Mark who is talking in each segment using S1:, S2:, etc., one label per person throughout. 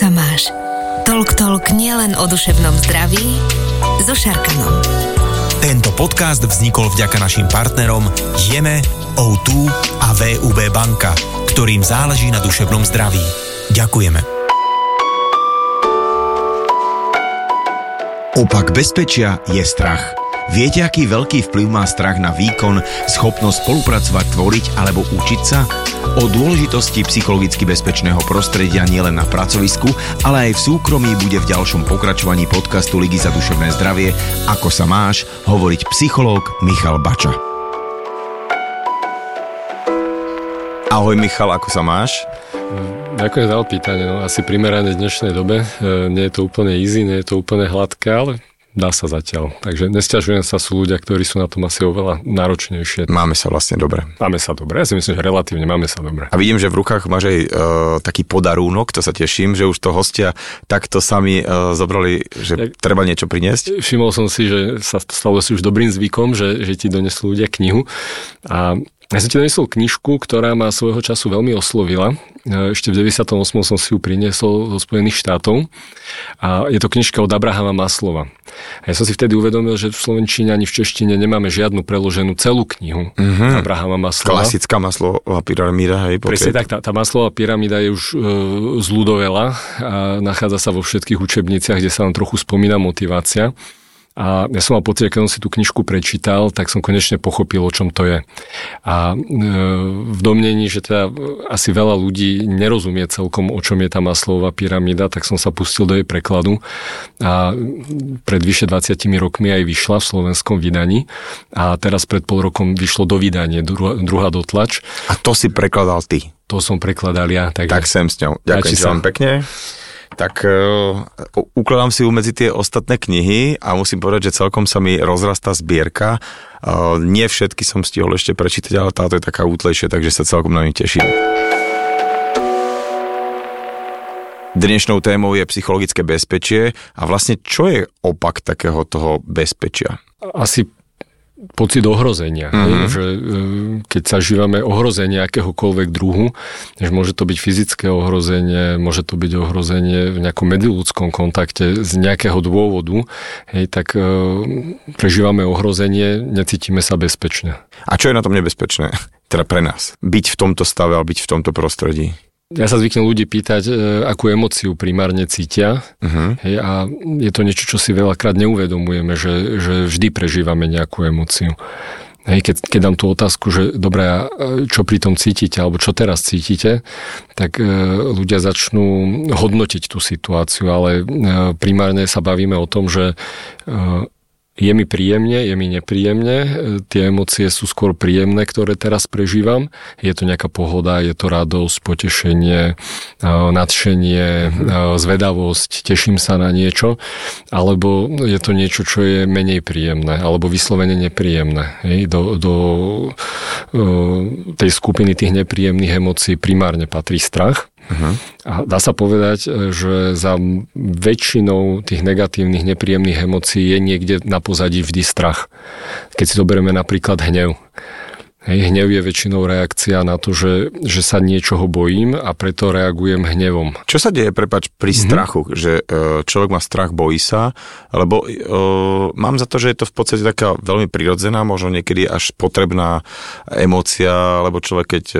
S1: sa máš? Tolk Tolk nielen o duševnom zdraví so Šarkanom.
S2: Tento podcast vznikol vďaka našim partnerom Jeme, O2 a VUB banka, ktorým záleží na duševnom zdraví. Ďakujeme. Opak bezpečia je strach. Viete, aký veľký vplyv má strach na výkon, schopnosť spolupracovať, tvoriť alebo učiť sa? O dôležitosti psychologicky bezpečného prostredia nielen na pracovisku, ale aj v súkromí bude v ďalšom pokračovaní podcastu Ligy za duševné zdravie Ako sa máš hovoriť psychológ Michal Bača.
S3: Ahoj Michal, ako sa máš?
S4: Ďakujem za opýtanie. No, asi primerané v dnešnej dobe. E, nie je to úplne easy, nie je to úplne hladké, ale dá sa zatiaľ. Takže nesťažujem sa, sú ľudia, ktorí sú na tom asi oveľa náročnejšie.
S3: Máme sa vlastne dobre.
S4: Máme sa dobre, ja si myslím, že relatívne máme sa dobre.
S3: A vidím, že v rukách máš aj uh, taký podarúnok, to sa teším, že už to hostia takto sami uh, zobrali, že ja, treba niečo priniesť.
S4: Všimol som si, že sa stalo si už dobrým zvykom, že, že ti donesú ľudia knihu a ja som ti donesol knižku, ktorá ma svojho času veľmi oslovila. E, ešte v 98. som si ju priniesol zo Spojených štátov. A je to knižka od Abrahama Maslova. A ja som si vtedy uvedomil, že v Slovenčine ani v češtine nemáme žiadnu preloženú celú knihu mm-hmm. Abrahama Maslova.
S3: Klasická Maslová pyramída, hej.
S4: Presne tak, tá, tá Maslová pyramída je už e, z Ludovela a nachádza sa vo všetkých učebniciach, kde sa nám trochu spomína motivácia. A ja som mal pocit, keď som si tú knižku prečítal, tak som konečne pochopil, o čom to je. A e, v domnení, že teda asi veľa ľudí nerozumie celkom, o čom je tá Maslová pyramída, tak som sa pustil do jej prekladu. A pred vyše 20 rokmi aj vyšla v slovenskom vydaní. A teraz pred pol rokom vyšlo do vydanie, druhá dotlač.
S3: A to si prekladal ty?
S4: To som prekladal ja.
S3: Takže tak sem s ňou. Ďakujem vám pekne tak uh, ukladám si ju medzi tie ostatné knihy a musím povedať, že celkom sa mi rozrastá zbierka. Uh, nie všetky som stihol ešte prečítať, ale táto je taká útlejšia, takže sa celkom na ňu teším. Dnešnou témou je psychologické bezpečie a vlastne čo je opak takého toho bezpečia?
S4: Asi pocit ohrozenia. Mm-hmm. Že, e, keď zažívame ohrozenie akéhokoľvek druhu, že môže to byť fyzické ohrozenie, môže to byť ohrozenie v nejakom medziludskom kontakte z nejakého dôvodu, hej, tak e, prežívame ohrozenie, necítime sa bezpečne.
S3: A čo je na tom nebezpečné? Teda pre nás. Byť v tomto stave a byť v tomto prostredí.
S4: Ja sa zvyknem ľudí pýtať, e, akú emociu primárne cítia uh-huh. hej, a je to niečo, čo si veľakrát neuvedomujeme, že, že vždy prežívame nejakú emociu. Hej, keď, keď dám tú otázku, že dobre, a čo pri tom cítite, alebo čo teraz cítite, tak e, ľudia začnú hodnotiť tú situáciu, ale e, primárne sa bavíme o tom, že e, je mi príjemne, je mi nepríjemne, tie emócie sú skôr príjemné, ktoré teraz prežívam. Je to nejaká pohoda, je to radosť, potešenie, nadšenie, zvedavosť, teším sa na niečo, alebo je to niečo, čo je menej príjemné, alebo vyslovene nepríjemné. Do, do tej skupiny tých nepríjemných emócií primárne patrí strach. Uh-huh. A dá sa povedať, e, že za väčšinou tých negatívnych, nepríjemných emócií je niekde na pozadí vždy strach. Keď si zoberieme napríklad hnev. Hej, hnev je väčšinou reakcia na to, že, že sa niečoho bojím a preto reagujem hnevom.
S3: Čo sa deje, prepač, pri mm-hmm. strachu? Že e, človek má strach, bojí sa, lebo e, mám za to, že je to v podstate taká veľmi prirodzená, možno niekedy až potrebná emócia, lebo človek, keď e,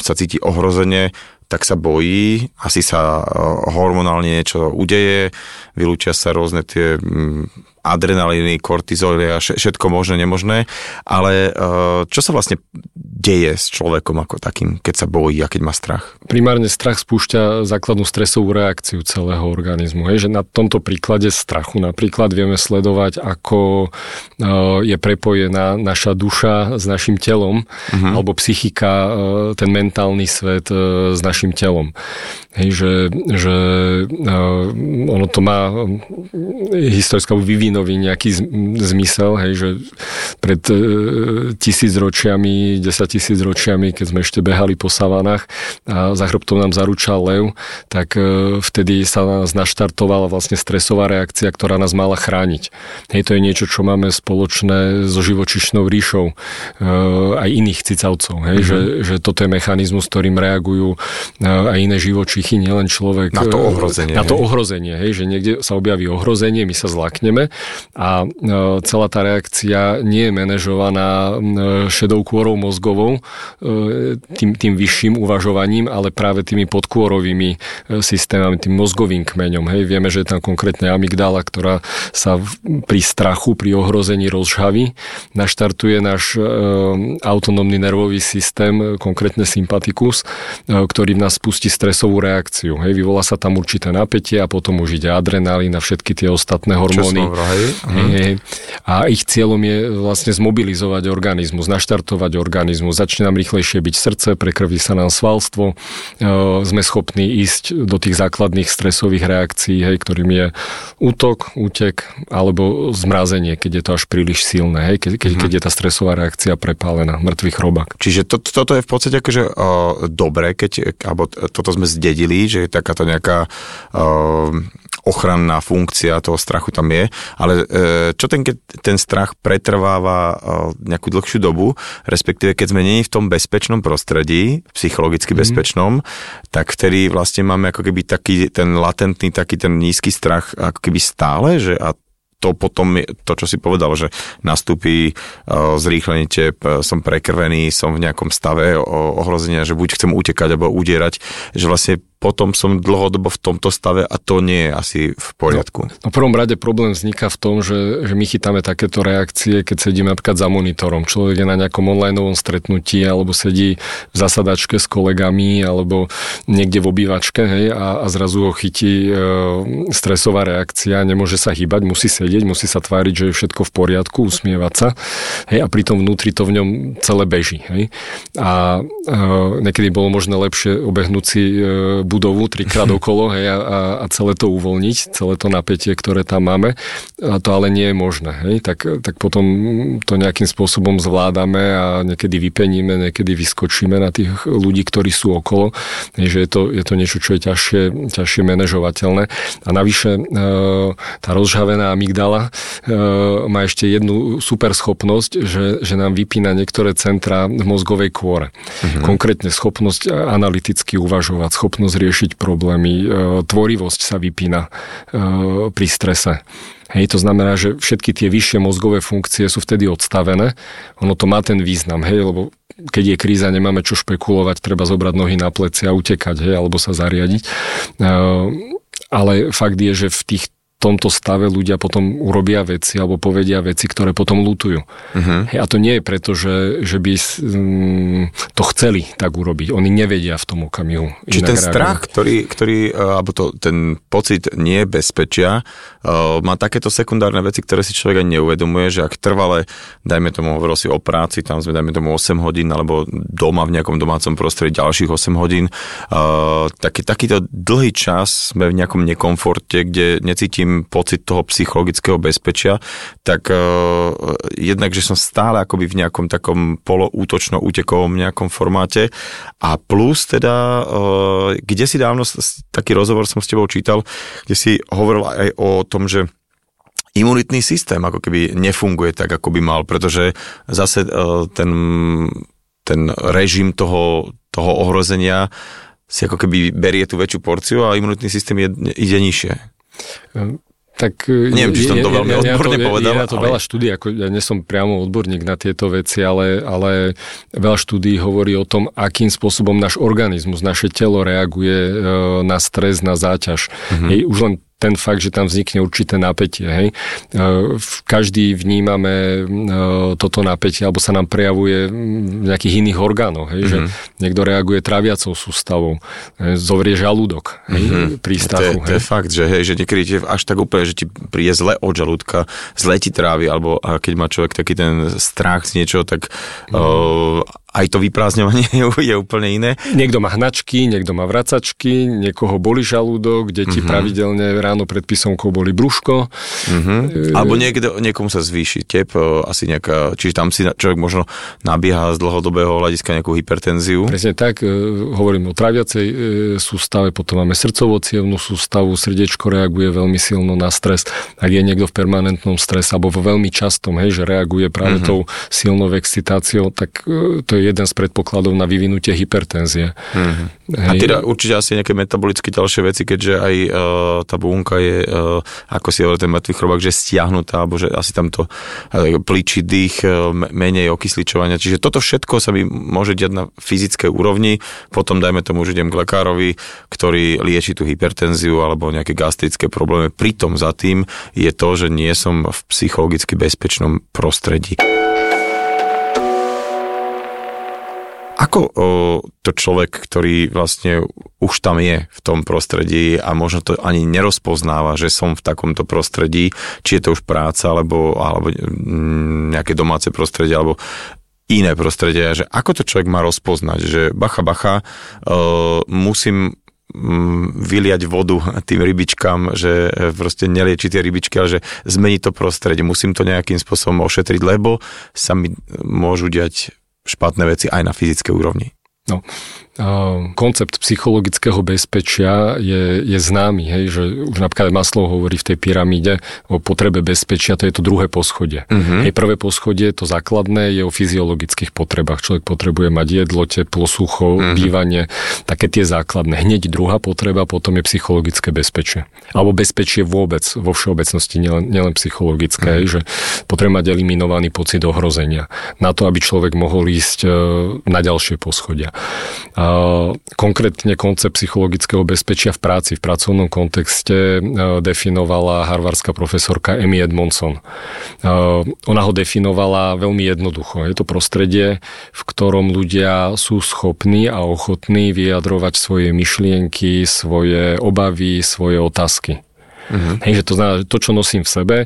S3: sa cíti ohrozenie, tak sa bojí, asi sa hormonálne niečo udeje, vylúčia sa rôzne tie mm, adrenalíny, kortizoly a všetko možné, nemožné, ale eh, čo sa vlastne deje s človekom ako takým, keď sa bojí a keď má strach?
S4: Primárne strach spúšťa základnú stresovú reakciu celého organizmu. Je, že na tomto príklade strachu napríklad vieme sledovať, ako eh, je prepojená naša duša s našim telom, uh-huh. alebo psychika, eh, ten mentálny svet s našim telom. Hej, že, že ono to má historická vyvinúť vývinový nejaký zmysel, hej, že pred e, tisíc ročiami, desať tisíc ročiami, keď sme ešte behali po savanách a za chrbtom nám zaručal lev, tak e, vtedy sa nás naštartovala vlastne stresová reakcia, ktorá nás mala chrániť. Hej, to je niečo, čo máme spoločné so živočišnou ríšou e, aj iných cicavcov. Hej, mm-hmm. že, že toto je mechanizmus, ktorým reagujú e, aj iné živočichy psychy, nielen človek...
S3: Na to ohrozenie.
S4: Na to ohrozenie, hej, že niekde sa objaví ohrozenie, my sa zlakneme a celá tá reakcia nie je manažovaná šedou kôrou mozgovou, tým, tým vyšším uvažovaním, ale práve tými podkôrovými systémami, tým mozgovým kmeňom. Hej, vieme, že je tam konkrétne amygdala, ktorá sa pri strachu, pri ohrození rozžhaví, naštartuje náš autonómny nervový systém, konkrétne sympatikus, ktorý v nás spustí stresovú reakciu. Hej, vyvolá sa tam určité napätie a potom už ide adrenalín a všetky tie ostatné hormóny. Hej, hej. A ich cieľom je vlastne zmobilizovať organizmus, naštartovať organizmus. Začne nám rýchlejšie byť srdce, prekrví sa nám svalstvo, e, sme schopní ísť do tých základných stresových reakcií, hej, ktorým je útok, útek alebo zmrazenie, keď je to až príliš silné, hej, keď, keď, keď je tá stresová reakcia prepálená, mŕtvych chrobák.
S3: Čiže to, toto je v podstate akože uh, dobré, keď, alebo toto sme zdedili, že je takáto nejaká uh, ochranná funkcia toho strachu tam je, ale uh, čo ten, keď ten strach pretrváva uh, nejakú dlhšiu dobu, respektíve keď sme není v tom bezpečnom prostredí, psychologicky mm. bezpečnom, tak vtedy vlastne máme ako keby taký ten latentný, taký ten nízky strach ako keby stále, že a to potom, to čo si povedal, že nastúpi zrýchlenie tep, som prekrvený, som v nejakom stave ohrozenia, že buď chcem utekať alebo udierať, že vlastne potom som dlhodobo v tomto stave a to nie je asi v poriadku.
S4: No, no v prvom rade problém vzniká v tom, že, že my chytáme takéto reakcie, keď sedíme napríklad za monitorom. Človek je na nejakom online stretnutí alebo sedí v zasadačke s kolegami alebo niekde v obývačke hej, a, a zrazu ho chytí e, stresová reakcia, nemôže sa hýbať, musí sedieť, musí sa tváriť, že je všetko v poriadku, usmievať sa hej, a pritom vnútri to v ňom celé beží. Hej. A e, niekedy bolo možné lepšie obehnúť si e, budovu trikrát okolo hej, a, a celé to uvoľniť, celé to napätie, ktoré tam máme. A to ale nie je možné. Hej. Tak, tak potom to nejakým spôsobom zvládame a niekedy vypeníme, niekedy vyskočíme na tých ľudí, ktorí sú okolo. Hej, že je to, je to niečo, čo je ťažšie, ťažšie manažovateľné. A navyše e, tá rozžhavená amygdala e, má ešte jednu super schopnosť, že, že nám vypína niektoré centra v mozgovej kôre. Mhm. Konkrétne schopnosť analyticky uvažovať, schopnosť riešiť problémy, e, tvorivosť sa vypína e, pri strese. Hej, to znamená, že všetky tie vyššie mozgové funkcie sú vtedy odstavené. Ono to má ten význam, hej, lebo keď je kríza, nemáme čo špekulovať, treba zobrať nohy na pleci a utekať, hej, alebo sa zariadiť. E, ale fakt je, že v tých tomto stave ľudia potom urobia veci alebo povedia veci, ktoré potom lutujú. Uh-huh. a to nie je preto, že, že by mm, to chceli tak urobiť. Oni nevedia v tom okamihu.
S3: Čiže ten reagovať. strach, ktorý, ktorý, e, alebo to, ten pocit nie bezpečia, uh, má takéto sekundárne veci, ktoré si človek ani neuvedomuje, že ak trvale, dajme tomu, hovoril si o práci, tam sme, dajme tomu 8 hodín, alebo doma v nejakom domácom prostredí ďalších 8 hodín, uh, taký, takýto dlhý čas sme v nejakom nekomforte, kde necítim pocit toho psychologického bezpečia, tak uh, jednak, že som stále akoby v nejakom takom poloútočno-útekovom nejakom formáte a plus teda, uh, kde si dávno, taký rozhovor som s tebou čítal, kde si hovoril aj o tom, že imunitný systém ako keby nefunguje tak, ako by mal, pretože zase uh, ten, ten režim toho, toho ohrozenia si ako keby berie tú väčšiu porciu a imunitný systém je, ide nižšie.
S4: Tak,
S3: Neviem, či som to veľmi ja, odborne ja povedal.
S4: Je na to ale... veľa štúdí, ako ja nie som priamo odborník na tieto veci, ale, ale veľa štúdí hovorí o tom, akým spôsobom náš organizmus, naše telo reaguje e, na stres, na záťaž. Mm-hmm. Hej, už len ten fakt, že tam vznikne určité napätie. Hej. E, každý vnímame e, toto napätie, alebo sa nám prejavuje v nejakých iných orgánoch. Hej, mm-hmm. že mhm. niekto reaguje traviacou sústavou, zovrie žalúdok hej, mm-hmm. pri strachu.
S3: To, je, to je fakt, že, hej, že niekedy je až tak úplne, že ti príde zle od žalúdka, zle ti trávi, alebo keď má človek taký ten strach z niečoho, tak mm-hmm. uh, aj to vyprázdňovanie je úplne iné.
S4: Niekto má hnačky, niekto má vracačky, niekoho boli žalúdok, deti mm-hmm. pravidelne ráno pred písomkou boli brúško.
S3: E... Alebo niekto, niekomu sa zvýši tep, e, asi nejaká, čiže tam si človek možno nabieha z dlhodobého hľadiska nejakú hypertenziu.
S4: Presne tak, e, hovorím o traviacej e, sústave, potom máme srdcovo sústavu, srdiečko reaguje veľmi silno na stres. Ak je niekto v permanentnom strese alebo vo veľmi častom, hej, že reaguje práve mm-hmm. tou silnou excitáciou, tak to je jeden z predpokladov na vyvinutie hypertenzie.
S3: Mm-hmm. A teda určite asi nejaké metabolické ďalšie veci, keďže aj uh, tá bunka je, uh, ako si hovorí ten mŕtvý chrobák, že stiahnutá, alebo že asi tam to uh, plíči dých, uh, menej okysličovania. Čiže toto všetko sa mi môže diať na fyzickej úrovni, potom dajme tomu, že idem k lekárovi, ktorý lieči tú hypertenziu alebo nejaké gastrické problémy. Pritom za tým je to, že nie som v psychologicky bezpečnom prostredí. Ako to človek, ktorý vlastne už tam je v tom prostredí a možno to ani nerozpoznáva, že som v takomto prostredí, či je to už práca, alebo, alebo mm, nejaké domáce prostredie, alebo iné prostredie, že ako to človek má rozpoznať, že bacha, bacha, musím mm, vyliať vodu tým rybičkám, že proste nelieči tie rybičky, ale že zmení to prostredie. Musím to nejakým spôsobom ošetriť, lebo sa mi môžu diať špatné veci aj na fyzickej úrovni.
S4: No, koncept psychologického bezpečia je, je známy, hej, že už napríklad Maslow hovorí v tej pyramíde o potrebe bezpečia, to je to druhé poschodie. Uh-huh. Hej, prvé poschodie, to základné, je o fyziologických potrebách. Človek potrebuje mať jedlo, teplo, sucho, uh-huh. bývanie, také tie základné. Hneď druhá potreba, potom je psychologické bezpečie. Alebo bezpečie vôbec, vo všeobecnosti, nielen, nielen psychologické, uh-huh. hej, že potrebuje mať eliminovaný pocit ohrozenia. Na to, aby človek mohol ísť e, na ďalšie poschodia. Konkrétne koncept psychologického bezpečia v práci, v pracovnom kontexte definovala harvardská profesorka Amy Edmondson. Ona ho definovala veľmi jednoducho. Je to prostredie, v ktorom ľudia sú schopní a ochotní vyjadrovať svoje myšlienky, svoje obavy, svoje otázky. Uh-huh. Hej, že to znamená, to, čo nosím v sebe,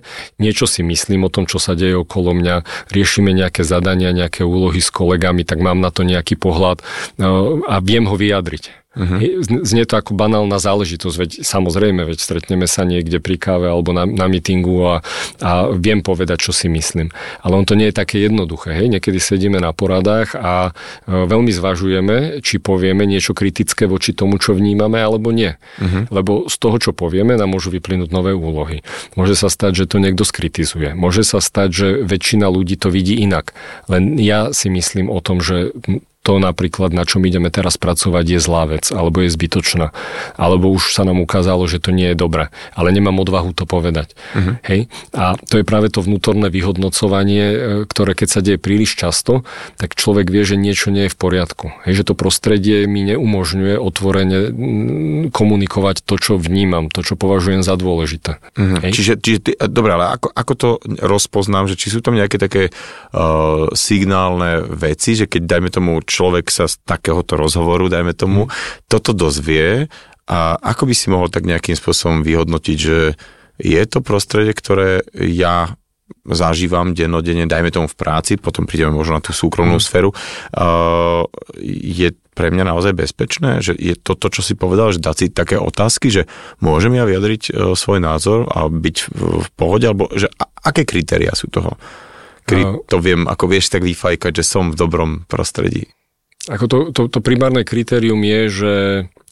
S4: niečo si myslím o tom, čo sa deje okolo mňa, riešime nejaké zadania, nejaké úlohy s kolegami, tak mám na to nejaký pohľad no, a viem ho vyjadriť. Uh-huh. Znie to ako banálna záležitosť, veď samozrejme, veď stretneme sa niekde pri káve alebo na, na mítingu a, a viem povedať, čo si myslím. Ale on to nie je také jednoduché. Hej? Niekedy sedíme na poradách a e, veľmi zvažujeme, či povieme niečo kritické voči tomu, čo vnímame, alebo nie. Uh-huh. Lebo z toho, čo povieme, nám môžu vyplynúť nové úlohy. Môže sa stať, že to niekto skritizuje. Môže sa stať, že väčšina ľudí to vidí inak. Len ja si myslím o tom, že to napríklad, na čom ideme teraz pracovať, je zlá vec, alebo je zbytočná, alebo už sa nám ukázalo, že to nie je dobré, ale nemám odvahu to povedať. Uh-huh. Hej? A to je práve to vnútorné vyhodnocovanie, e, ktoré keď sa deje príliš často, tak človek vie, že niečo nie je v poriadku. Hej? Že to prostredie mi neumožňuje otvorene komunikovať to, čo vnímam, to, čo považujem za dôležité.
S3: Uh-huh. Hej? Čiže, čiže ty, dobre, ale ako, ako to rozpoznám, že či sú tam nejaké také uh, signálne veci, že keď dajme tomu človek sa z takéhoto rozhovoru, dajme tomu, mm. toto dozvie a ako by si mohol tak nejakým spôsobom vyhodnotiť, že je to prostredie, ktoré ja zažívam dennodenne, dajme tomu v práci, potom prídeme možno na tú súkromnú mm. sféru, uh, je pre mňa naozaj bezpečné, že je to, to čo si povedal, že dať si také otázky, že môžem ja vyjadriť uh, svoj názor a byť v, v pohode, alebo že a, aké kritéria sú toho? Kedy to viem, ako vieš tak vyfajkať, že som v dobrom prostredí.
S4: Ako to, to, to primárne kritérium je, že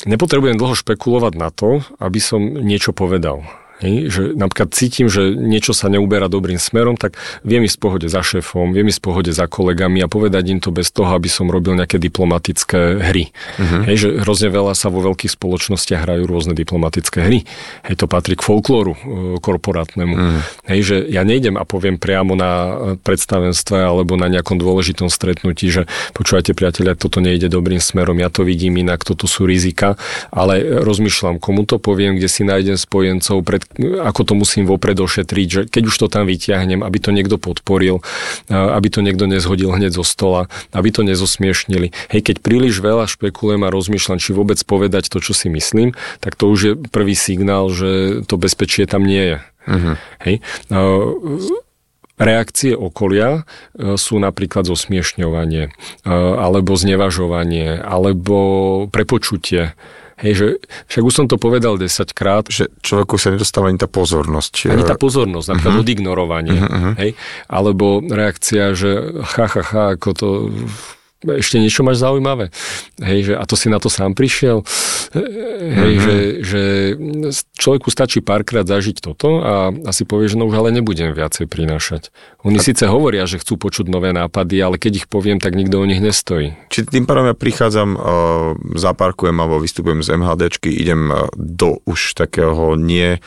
S4: nepotrebujem dlho špekulovať na to, aby som niečo povedal. Hej, že napríklad cítim, že niečo sa neuberá dobrým smerom, tak viem ísť v pohode za šéfom, viem ísť v pohode za kolegami a povedať im to bez toho, aby som robil nejaké diplomatické hry. Uh-huh. Hej, že hrozne veľa sa vo veľkých spoločnostiach hrajú rôzne diplomatické hry. Hej, to patrí k folklóru e, korporátnemu. Uh-huh. Hej, že ja nejdem a poviem priamo na predstavenstve alebo na nejakom dôležitom stretnutí, že počúvajte priatelia, toto nejde dobrým smerom, ja to vidím inak, toto sú rizika, ale rozmýšľam, komu to poviem, kde si nájdem spojencov, pred ako to musím vopred ošetriť, že keď už to tam vyťahnem, aby to niekto podporil, aby to niekto nezhodil hneď zo stola, aby to nezosmiešnili. Hej, keď príliš veľa špekulujem a rozmýšľam, či vôbec povedať to, čo si myslím, tak to už je prvý signál, že to bezpečie tam nie je. Uh-huh. Hej. Reakcie okolia e, sú napríklad zosmiešňovanie, e, alebo znevažovanie, alebo prepočutie Hej, že však už som to povedal 10 krát.
S3: Že človeku sa nedostáva ani tá pozornosť.
S4: Ani tá pozornosť, napríklad uh-huh. odignorovanie. Uh-huh. Hej? Alebo reakcia, že ha, ha, ha, ako to ešte niečo máš zaujímavé. Hej, že, a to si na to sám prišiel. Hej, mm-hmm. že, že človeku stačí párkrát zažiť toto a asi povie, že no už ale nebudem viacej prinášať. Oni a... síce hovoria, že chcú počuť nové nápady, ale keď ich poviem, tak nikto o nich nestojí.
S3: Či tým pádom ja prichádzam, uh, zaparkujem alebo vystupujem z MHDčky, idem do už takého nie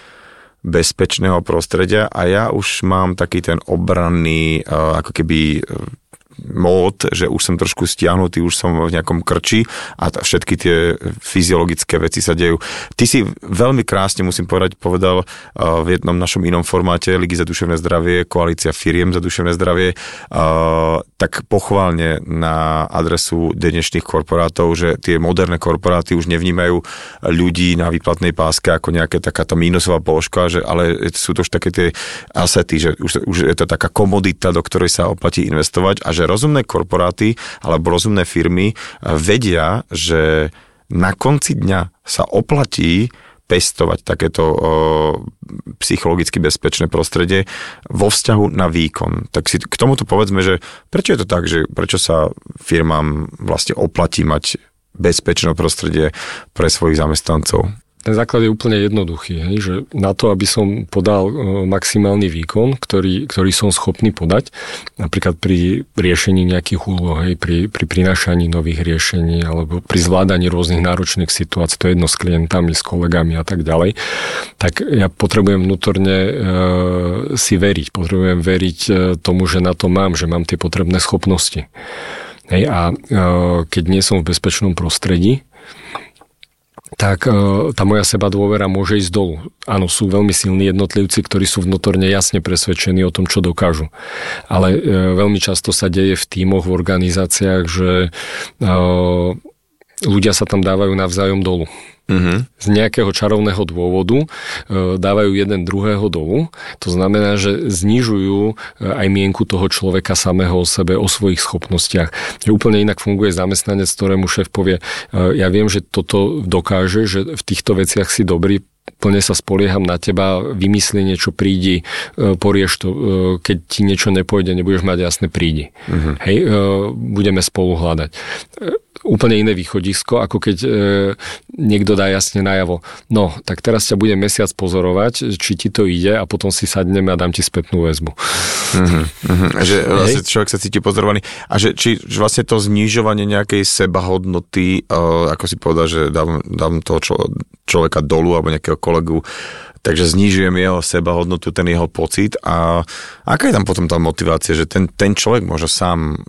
S3: bezpečného prostredia a ja už mám taký ten obranný, uh, ako keby mód, že už som trošku stiahnutý, už som v nejakom krči a t- všetky tie fyziologické veci sa dejú. Ty si veľmi krásne, musím povedať, povedal uh, v jednom našom inom formáte Ligy za duševné zdravie, koalícia firiem za duševné zdravie, uh, tak pochválne na adresu dnešných korporátov, že tie moderné korporáty už nevnímajú ľudí na výplatnej páske ako nejaká takáto mínusová položka, že, ale sú to už také tie asety, že už, už je to taká komodita, do ktorej sa oplatí investovať a že rozumné korporáty alebo rozumné firmy vedia, že na konci dňa sa oplatí pestovať takéto o, psychologicky bezpečné prostredie vo vzťahu na výkon. Tak si k tomuto povedzme, že prečo je to tak, že prečo sa firmám vlastne oplatí mať bezpečné prostredie pre svojich zamestnancov?
S4: Ten základ je úplne jednoduchý, hej, že na to, aby som podal e, maximálny výkon, ktorý, ktorý som schopný podať, napríklad pri riešení nejakých úloh, hej, pri, pri prinášaní nových riešení alebo pri zvládaní rôznych náročných situácií, to je jedno s klientami, s kolegami a tak ďalej, tak ja potrebujem vnútorne e, si veriť, potrebujem veriť e, tomu, že na to mám, že mám tie potrebné schopnosti. Hej, a e, keď nie som v bezpečnom prostredí, tak e, tá moja seba dôvera môže ísť dolu. Áno, sú veľmi silní jednotlivci, ktorí sú vnútorne jasne presvedčení o tom, čo dokážu. Ale e, veľmi často sa deje v tímoch, v organizáciách, že e, ľudia sa tam dávajú navzájom dolu. Mm-hmm. Z nejakého čarovného dôvodu e, dávajú jeden druhého dolu. To znamená, že znižujú e, aj mienku toho človeka samého o sebe, o svojich schopnostiach. Že úplne inak funguje zamestnanec, ktorému šéf povie, e, ja viem, že toto dokáže, že v týchto veciach si dobrý, plne sa spolieham na teba, vymysli niečo, prídi, porieš to, keď ti niečo nepôjde, nebudeš mať jasné, prídi. Uh-huh. Hej, budeme spolu hľadať úplne iné východisko, ako keď e, niekto dá jasne najavo, no, tak teraz ťa budem mesiac pozorovať, či ti to ide a potom si sadneme a dám ti spätnú väzbu. Uh-huh,
S3: uh-huh. Že vlastne človek sa cíti pozorovaný a že či že vlastne to znižovanie nejakej sebahodnoty, uh, ako si povedal, že dám, dám toho čo, človeka dolu alebo nejakého kolegu, takže znižujem jeho sebahodnotu, ten jeho pocit a aká je tam potom tá motivácia, že ten, ten človek možno sám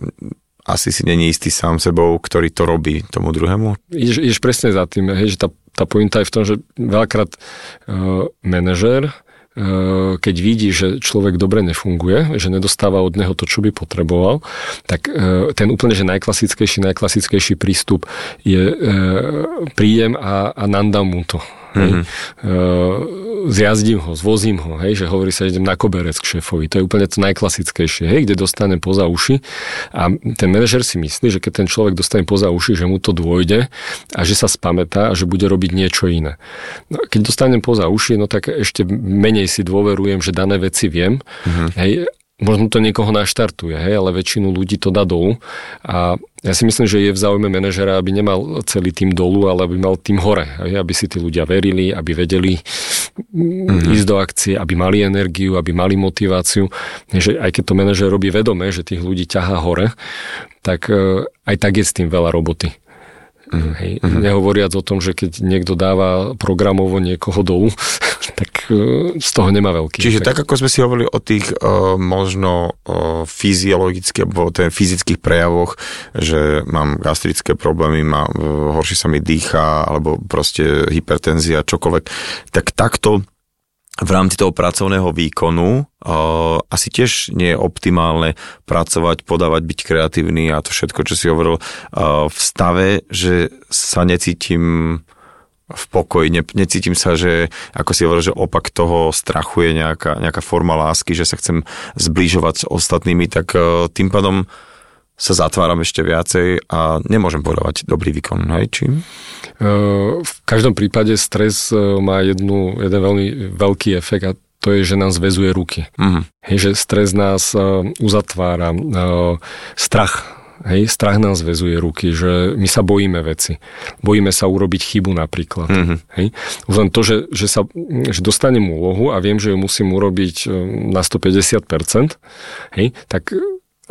S3: asi si není istý sám sebou, ktorý to robí tomu druhému?
S4: Ideš, ideš presne za tým, hej, že tá, tá pointa je v tom, že veľakrát uh, manažér uh, keď vidí, že človek dobre nefunguje, že nedostáva od neho to, čo by potreboval, tak uh, ten úplne, že najklasickejší, najklasickejší prístup je uh, príjem a, a nandám mu to. Mm-hmm. zjazdím ho, zvozím ho, hej, že hovorí sa, idem na koberec k šéfovi. To je úplne to najklasickejšie, hej, kde dostane poza uši a ten manažer si myslí, že keď ten človek dostane poza uši, že mu to dôjde a že sa spamätá a že bude robiť niečo iné. No, keď dostanem poza uši, no tak ešte menej si dôverujem, že dané veci viem, mm-hmm. hej, možno to niekoho naštartuje, hej, ale väčšinu ľudí to dá dolu. A ja si myslím, že je v záujme manažera, aby nemal celý tým dolu, ale aby mal tým hore. Hej, aby si tí ľudia verili, aby vedeli mm-hmm. ísť do akcie, aby mali energiu, aby mali motiváciu. Že aj keď to manažer robí vedome, že tých ľudí ťahá hore, tak e, aj tak je s tým veľa roboty. Mm-hmm. Hej, mm-hmm. Nehovoriac o tom, že keď niekto dáva programovo niekoho dolu, tak uh, z toho nemá veľký
S3: Čiže efekt. tak, ako sme si hovorili o tých uh, možno uh, fyziologických alebo ten fyzických prejavoch, že mám gastrické problémy, má, uh, horšie sa mi dýcha alebo proste hypertenzia, čokoľvek, tak takto v rámci toho pracovného výkonu uh, asi tiež nie je optimálne pracovať, podávať, byť kreatívny a to všetko, čo si hovoril uh, v stave, že sa necítim v pokoji, ne, necítim sa, že ako si hovoril, že opak toho strachu je nejaká, nejaká forma lásky, že sa chcem zbližovať s ostatnými, tak uh, tým pádom sa zatváram ešte viacej a nemôžem podávať dobrý výkon. Hej, čím?
S4: V každom prípade stres má jednu, jeden veľmi veľký efekt a to je, že nám zväzuje ruky. Uh-huh. Hej, že stres nás uzatvára. Strach Hej, strach nám zväzuje ruky, že my sa bojíme veci. Bojíme sa urobiť chybu napríklad. Mm-hmm. Hej. Už len to, že, že, sa, že dostanem úlohu a viem, že ju musím urobiť na 150%, hej, tak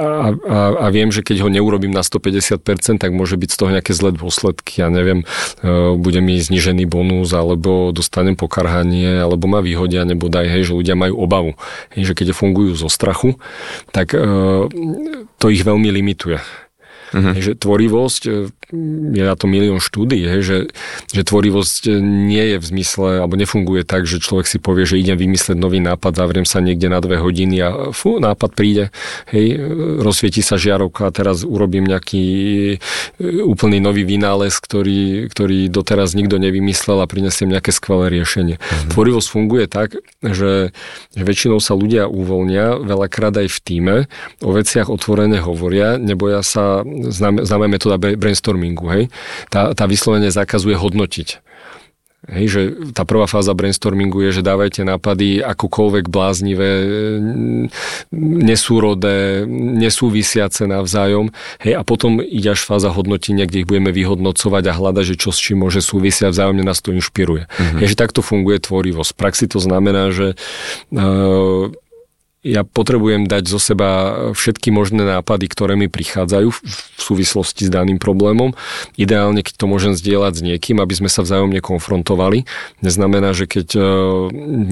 S4: a, a, a viem, že keď ho neurobím na 150%, tak môže byť z toho nejaké zlé dôsledky. Ja neviem, e, bude mi znižený bonus, alebo dostanem pokarhanie, alebo ma vyhodia, nebo daj, hej, že ľudia majú obavu. Hej, že keď fungujú zo strachu, tak e, to ich veľmi limituje. Uh-huh. Že tvorivosť, e, je na to milión štúdí, že, že tvorivosť nie je v zmysle, alebo nefunguje tak, že človek si povie, že idem vymysleť nový nápad, zavriem sa niekde na dve hodiny a fú, nápad príde, hej, rozsvieti sa žiarovka a teraz urobím nejaký e, úplný nový vynález, ktorý, ktorý doteraz nikto nevymyslel a prinesiem nejaké skvelé riešenie. Uh-huh. Tvorivosť funguje tak, že, že väčšinou sa ľudia uvoľnia, veľakrát aj v týme, o veciach otvorene hovoria, neboja sa známe metóda brainstormingu, hej, tá, tá vyslovene zakazuje hodnotiť. Hej, že tá prvá fáza brainstormingu je, že dávajte nápady akokoľvek bláznivé, nesúrodé, nesúvisiace navzájom. Hej, a potom ide až fáza hodnotenia, kde ich budeme vyhodnocovať a hľadať, že čo s čím môže súvisiať, vzájomne nás to inšpiruje. Mm-hmm. Hej, že takto funguje tvorivosť. V praxi to znamená, že uh, ja potrebujem dať zo seba všetky možné nápady, ktoré mi prichádzajú v súvislosti s daným problémom. Ideálne, keď to môžem zdieľať s niekým, aby sme sa vzájomne konfrontovali. Neznamená, že keď e,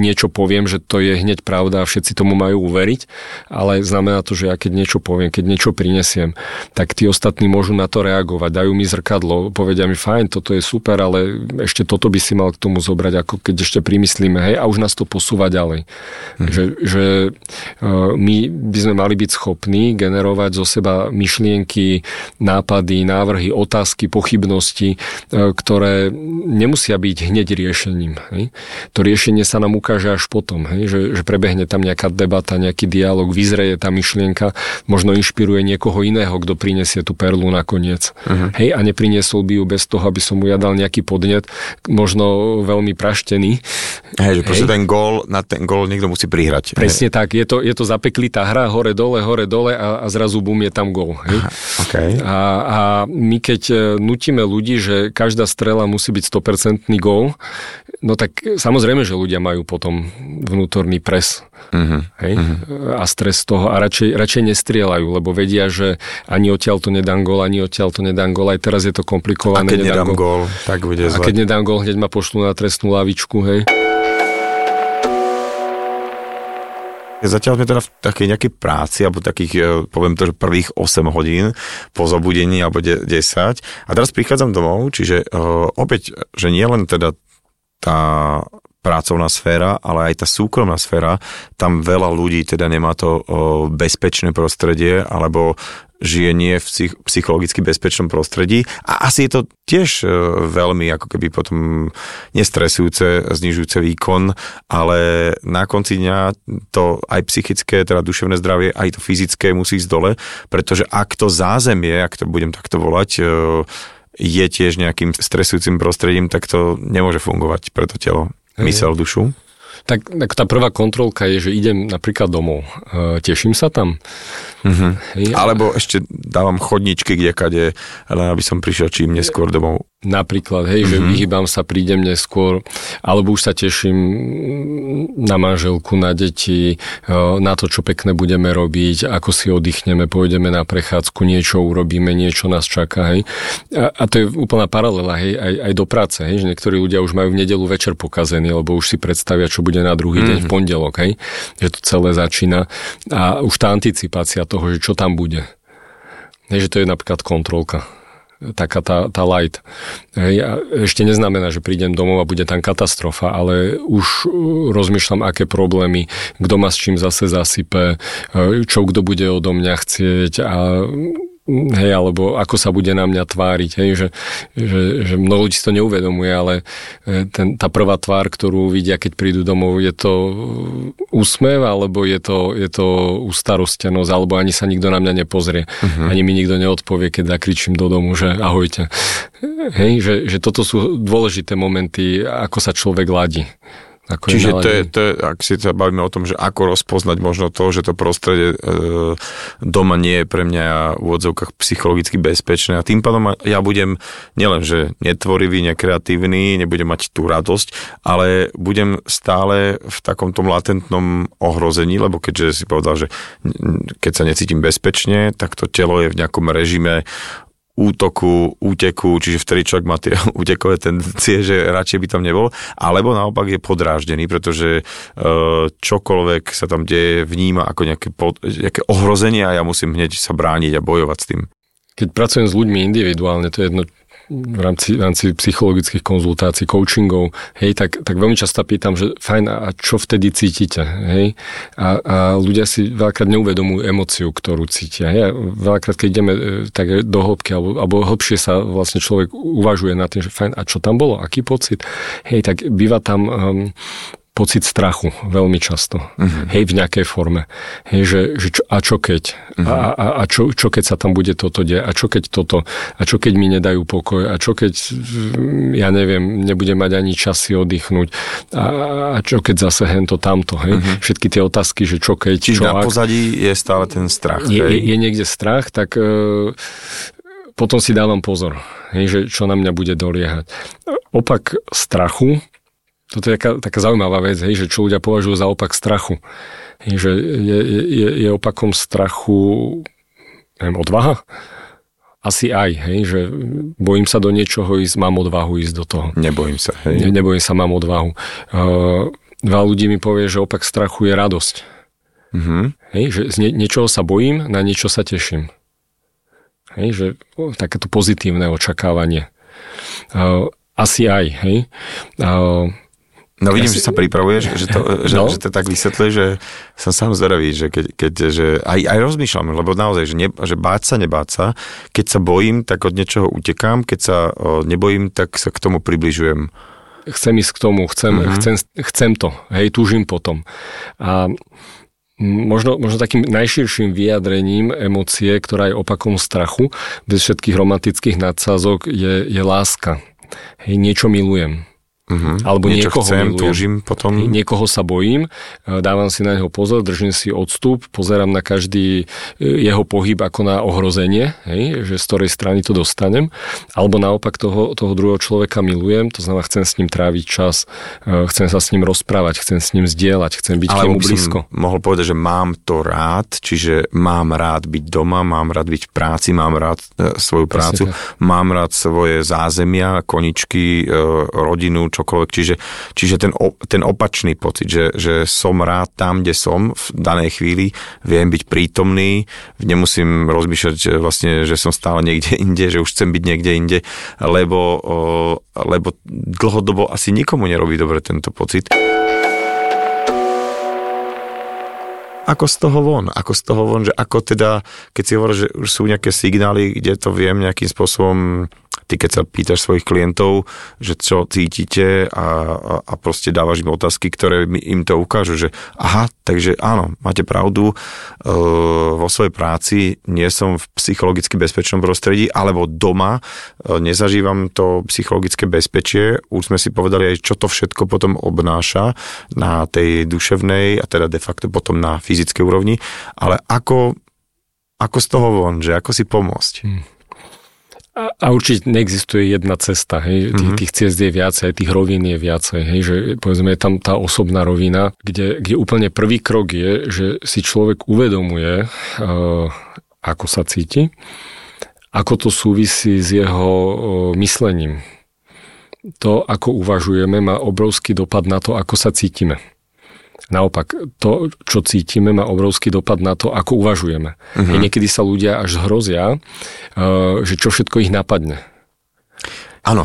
S4: niečo poviem, že to je hneď pravda a všetci tomu majú uveriť, ale znamená to, že ja keď niečo poviem, keď niečo prinesiem, tak tí ostatní môžu na to reagovať, dajú mi zrkadlo, povedia mi, fajn, toto je super, ale ešte toto by si mal k tomu zobrať, ako keď ešte primyslíme, hej, a už nás to posúva ďalej. Mhm. Že, že my by sme mali byť schopní generovať zo seba myšlienky, nápady, návrhy, otázky, pochybnosti, eh, ktoré nemusia byť hneď riešením. Hej. To riešenie sa nám ukáže až potom, hej, že, že prebehne tam nejaká debata, nejaký dialog, vyzreje tá myšlienka, možno inšpiruje niekoho iného, kto prinesie tú perlu nakoniec. Uh-huh. Hej, a nepriniesol by ju bez toho, aby som mu ja dal nejaký podnet, možno veľmi praštený.
S3: Hej, že proste ten gól, na ten gól niekto musí prihrať.
S4: Presne hej. tak, je to, je to zapeklitá hra, hore, dole, hore, dole a, a zrazu bum je tam gol. Hej?
S3: Okay.
S4: A, a my keď e, nutíme ľudí, že každá strela musí byť 100% gól, no tak samozrejme, že ľudia majú potom vnútorný pres uh-huh. hej? Uh-huh. a stres toho a radšej, radšej nestrieľajú, lebo vedia, že ani odtiaľ to nedám gól, ani odtiaľ to nedám gól, aj teraz je to komplikované.
S3: A keď nedám, nedám gól, tak bude
S4: zle. A keď nedám gól, hneď ma pošlú na trestnú lavičku, hej.
S3: Zatiaľ sme teda v takej nejakej práci, alebo takých, e, poviem to, že prvých 8 hodín po zobudení, alebo 10. A teraz prichádzam domov, čiže uh, opäť, že nie len teda tá pracovná sféra, ale aj tá súkromná sféra, tam veľa ľudí teda nemá to o, bezpečné prostredie, alebo žije nie v psych- psychologicky bezpečnom prostredí. A asi je to tiež e, veľmi ako keby potom nestresujúce, znižujúce výkon, ale na konci dňa to aj psychické, teda duševné zdravie, aj to fyzické musí ísť dole, pretože ak to zázemie, ak to budem takto volať, e, je tiež nejakým stresujúcim prostredím, tak to nemôže fungovať pre to telo. Mysel, dušu?
S4: Tak, tak tá prvá kontrolka je, že idem napríklad domov. E, teším sa tam.
S3: Uh-huh. Hej, Alebo ešte dávam chodničky kde kade, len aby som prišiel čím neskôr domov.
S4: Napríklad, hej, uh-huh. že mhm. vyhýbam sa, prídem neskôr, alebo už sa teším na manželku, na deti, e, na to, čo pekné budeme robiť, ako si oddychneme, pôjdeme na prechádzku, niečo urobíme, niečo nás čaká, hej. A, a to je úplná paralela, hej, aj, aj do práce, hej, že niektorí ľudia už majú v nedelu večer pokazený, lebo už si predstavia, čo bude na druhý uh-huh. deň v mhm. pondelok, hej, že to celé začína a už tá anticipácia toho, že čo tam bude. Nie, že to je napríklad kontrolka taká tá, tá light. Hej, a ešte neznamená, že prídem domov a bude tam katastrofa, ale už rozmýšľam, aké problémy, kto ma s čím zase zasype, čo kto bude odo mňa chcieť a hej, alebo ako sa bude na mňa tváriť, hej, že, že, že mnoho ľudí si to neuvedomuje, ale e, ten, tá prvá tvár, ktorú vidia, keď prídu domov, je to úsmev, alebo je to, je to ustarostenosť, alebo ani sa nikto na mňa nepozrie. Uh-huh. Ani mi nikto neodpovie, keď zakričím do domu, že ahojte. Hej, že, že toto sú dôležité momenty, ako sa človek ladí. Ako
S3: Čiže to je, to je, ak si sa bavíme o tom, že ako rozpoznať možno to, že to prostredie e, doma nie je pre mňa v odzovkách psychologicky bezpečné. A tým pádom ja budem nielen, že netvorivý, nekreatívny, nebudem mať tú radosť, ale budem stále v takom tom latentnom ohrození, lebo keďže si povedal, že keď sa necítim bezpečne, tak to telo je v nejakom režime útoku, úteku, čiže vtedy človek má tie útekové tendencie, že radšej by tam nebol, alebo naopak je podráždený, pretože e, čokoľvek sa tam deje, vníma ako nejaké, pod, nejaké ohrozenie a ja musím hneď sa brániť a bojovať s tým.
S4: Keď pracujem s ľuďmi individuálne, to je jedno, v rámci, v rámci psychologických konzultácií, coachingov, hej, tak, tak veľmi často pýtam, že fajn, a čo vtedy cítite, hej? A, a ľudia si veľakrát neuvedomujú emociu, ktorú cítia. Hej? Veľakrát, keď ideme e, tak do hĺbky, alebo, alebo hĺbšie sa vlastne človek uvažuje na tým, že fajn, a čo tam bolo, aký pocit, hej, tak býva tam um, pocit strachu veľmi často. Uh-huh. Hej, v nejakej forme. Hej, že, že čo, a čo keď? Uh-huh. A, a, a čo, čo keď sa tam bude toto deť? A čo keď toto? A čo keď mi nedajú pokoj? A čo keď, ja neviem, nebudem mať ani čas si oddychnúť? A, a čo keď zase hento tamto? Hej? Uh-huh. Všetky tie otázky, že čo keď,
S3: Čiže
S4: čo
S3: na
S4: ak,
S3: pozadí je stále ten strach.
S4: je, je, je niekde strach, tak e, potom si dávam pozor, hej, že čo na mňa bude doliehať. Opak strachu toto je taká, taká zaujímavá vec, hej, že čo ľudia považujú za opak strachu. Hej, že je, je, je opakom strachu neviem, odvaha? Asi aj, hej, že bojím sa do niečoho ísť, mám odvahu ísť do toho.
S3: Nebojím sa. Hej.
S4: Ne, nebojím sa, mám odvahu. Uh, veľa ľudí mi povie, že opak strachu je radosť.
S3: Uh-huh.
S4: Hej, že z nie, niečoho sa bojím, na niečo sa teším. Hej, že o, takéto pozitívne očakávanie. Uh, asi aj, hej. Uh,
S3: No vidím,
S4: Ja si-
S3: že sa pripravuješ, že to, že,
S4: No.
S3: že to tak vysvetľuje, že som sám zvedavý, že keď, keď že aj, aj rozmýšľam, lebo naozaj, že, ne, že báť sa, nebáť sa, keď sa bojím, tak od niečoho utekám, keď sa o, nebojím, tak sa k tomu približujem.
S4: chcem ísť k tomu, chcem, mm-hmm. chcem, chcem to, hej, túžim potom. A možno, možno takým najširším vyjadrením emócie, ktorá je opakom strachu, bez všetkých romantických nadsázok, je, je láska. Hej, niečo milujem.
S3: Uh-huh.
S4: Alebo
S3: Niečo
S4: niekoho
S3: chcem,
S4: milujem.
S3: túžim potom.
S4: Niekoho sa bojím, e, dávam si na neho pozor, držím si odstup, pozerám na každý e, jeho pohyb ako na ohrozenie, hej, že z ktorej strany to dostanem, alebo naopak toho, toho druhého človeka milujem, to znamená, chcem s ním tráviť čas, e, chcem sa s ním rozprávať, chcem s ním zdieľať, chcem byť k
S3: Alebo
S4: nemu blízko.
S3: mohol povedať, že mám to rád, čiže mám rád byť doma, mám rád byť v práci, mám rád svoju prácu, mám rád svoje zázemia, koničky, rodinu, čokoľvek. Čiže, čiže ten, o, ten opačný pocit, že, že som rád tam, kde som v danej chvíli, viem byť prítomný, nemusím rozmýšľať, vlastne, že som stále niekde inde, že už chcem byť niekde inde, lebo, lebo dlhodobo asi nikomu nerobí dobre tento pocit. ako z toho von, ako z toho von, že ako teda, keď si hovoríš, že už sú nejaké signály, kde to viem nejakým spôsobom, ty keď sa pýtaš svojich klientov, že čo cítite a, a, a proste dávaš im otázky, ktoré im to ukážu, že aha, takže áno, máte pravdu, e, vo svojej práci nie som v psychologicky bezpečnom prostredí, alebo doma e, nezažívam to psychologické bezpečie, už sme si povedali aj, čo to všetko potom obnáša na tej duševnej a teda de facto potom na fyzickej úrovni, ale ako, ako z toho von, že ako si pomôcť.
S4: A, a určite neexistuje jedna cesta, hej, tých,
S3: Mhm.
S4: tých ciest je viacej, tých rovín je viacej, hej, že povedzme je tam tá osobná rovina, kde, kde úplne prvý krok je, že si človek uvedomuje, uh, ako sa cíti, ako to súvisí s jeho uh, myslením. To, ako uvažujeme, má obrovský dopad na to, ako sa cítime. Naopak, to, čo cítime, má obrovský dopad na to, ako uvažujeme. Uh-huh. Niekedy sa ľudia až hrozia, uh, že čo všetko ich napadne.
S3: Áno,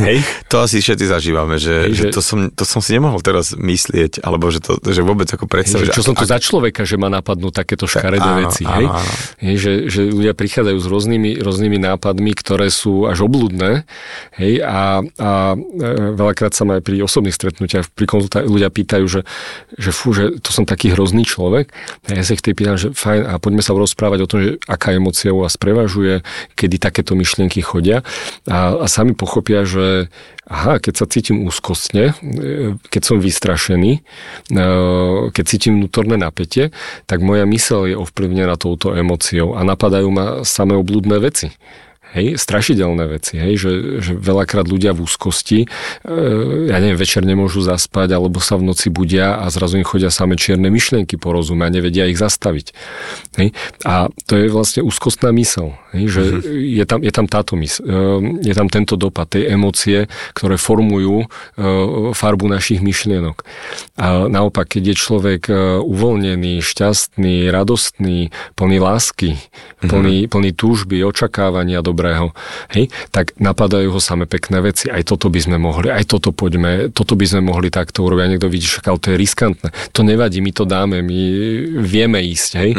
S4: Hej?
S3: to asi všetci zažívame, že,
S4: Hej,
S3: že
S4: že-
S3: to, som, to som si nemohol teraz myslieť, alebo že, to, že vôbec ako predstaviť.
S4: Hej, že čo som to za človeka, že ma napadnú takéto škaredé
S3: áno,
S4: veci.
S3: áno,
S4: hej?
S3: áno.
S4: Hej, že, že ľudia prichádzajú s rôznymi, rôznymi nápadmi, ktoré sú až obludné. Hej, a, a e, veľakrát sa ma aj pri osobných stretnutiach pri konzultácii ľudia pýtajú, že, že fú, že to som taký hrozný človek. A ja sa ich pýtam, že fajn, a poďme sa rozprávať o tom, že aká emócia u vás prevažuje, kedy takéto myšlienky chodia. A, a sami sami pochopia, že aha, keď sa cítim úzkostne, e, keď som vystrašený, e, keď cítim vnútorné napätie, tak moja mysel je ovplyvnená touto emóciou a napadajú ma samé oblúdne veci hej, strašidelné veci, hej, že, že veľakrát ľudia v úzkosti, e, ja neviem, večer nemôžu zaspať, alebo sa v noci budia a zrazu im chodia same čierne myšlienky po rozume a nevedia ich zastaviť. Hej. A to je vlastne úzkostná mysel, hej, že mm-hmm. je, tam, je tam táto mysel, e, je tam tento dopad, tej emócie, ktoré formujú e, farbu našich myšlienok. A naopak, keď je človek e, uvoľnený, šťastný, radostný, plný lásky, mm-hmm. plný, plný túžby, očakávania, dobré dobrého, hej, tak napadajú ho same pekné veci. Aj toto by sme mohli, aj toto poďme, toto by sme mohli takto urobiť. A niekto vidí, že to je riskantné. To nevadí, my to dáme, my vieme ísť, hej.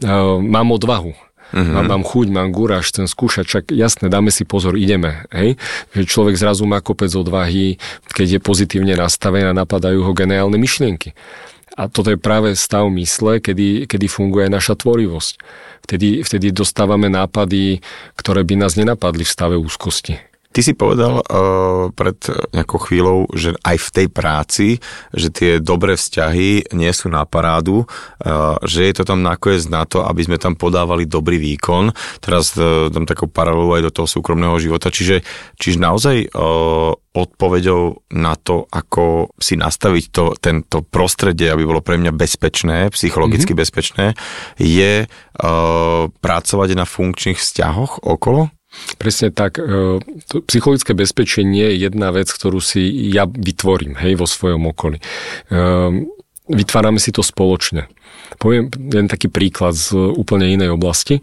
S4: Uh, mám odvahu. Mám, mám chuť, mám gúraž, chcem skúšať, čak jasne, dáme si pozor, ideme. Hej? Že človek zrazu má kopec odvahy, keď je pozitívne nastavený a napadajú ho geniálne myšlienky. A toto je práve stav mysle, kedy, kedy funguje naša tvorivosť. Vtedy, vtedy dostávame nápady, ktoré by nás nenapadli v stave úzkosti.
S3: Ty si povedal uh, pred nejakou chvíľou, že aj v tej práci, že tie dobré vzťahy nie sú na parádu, uh, že je to tam nakoniec na to, aby sme tam podávali dobrý výkon. Teraz uh, dám takú paralelu aj do toho súkromného života. Čiže, čiže naozaj uh, odpovedou na to, ako si nastaviť to, tento prostredie, aby bolo pre mňa bezpečné, psychologicky mm-hmm. bezpečné, je uh, pracovať na funkčných vzťahoch okolo?
S4: Presne tak. E, psychologické bezpečenie je jedna vec, ktorú si ja vytvorím hej, vo svojom okolí. E, vytvárame si to spoločne. Poviem jeden taký príklad z úplne inej oblasti.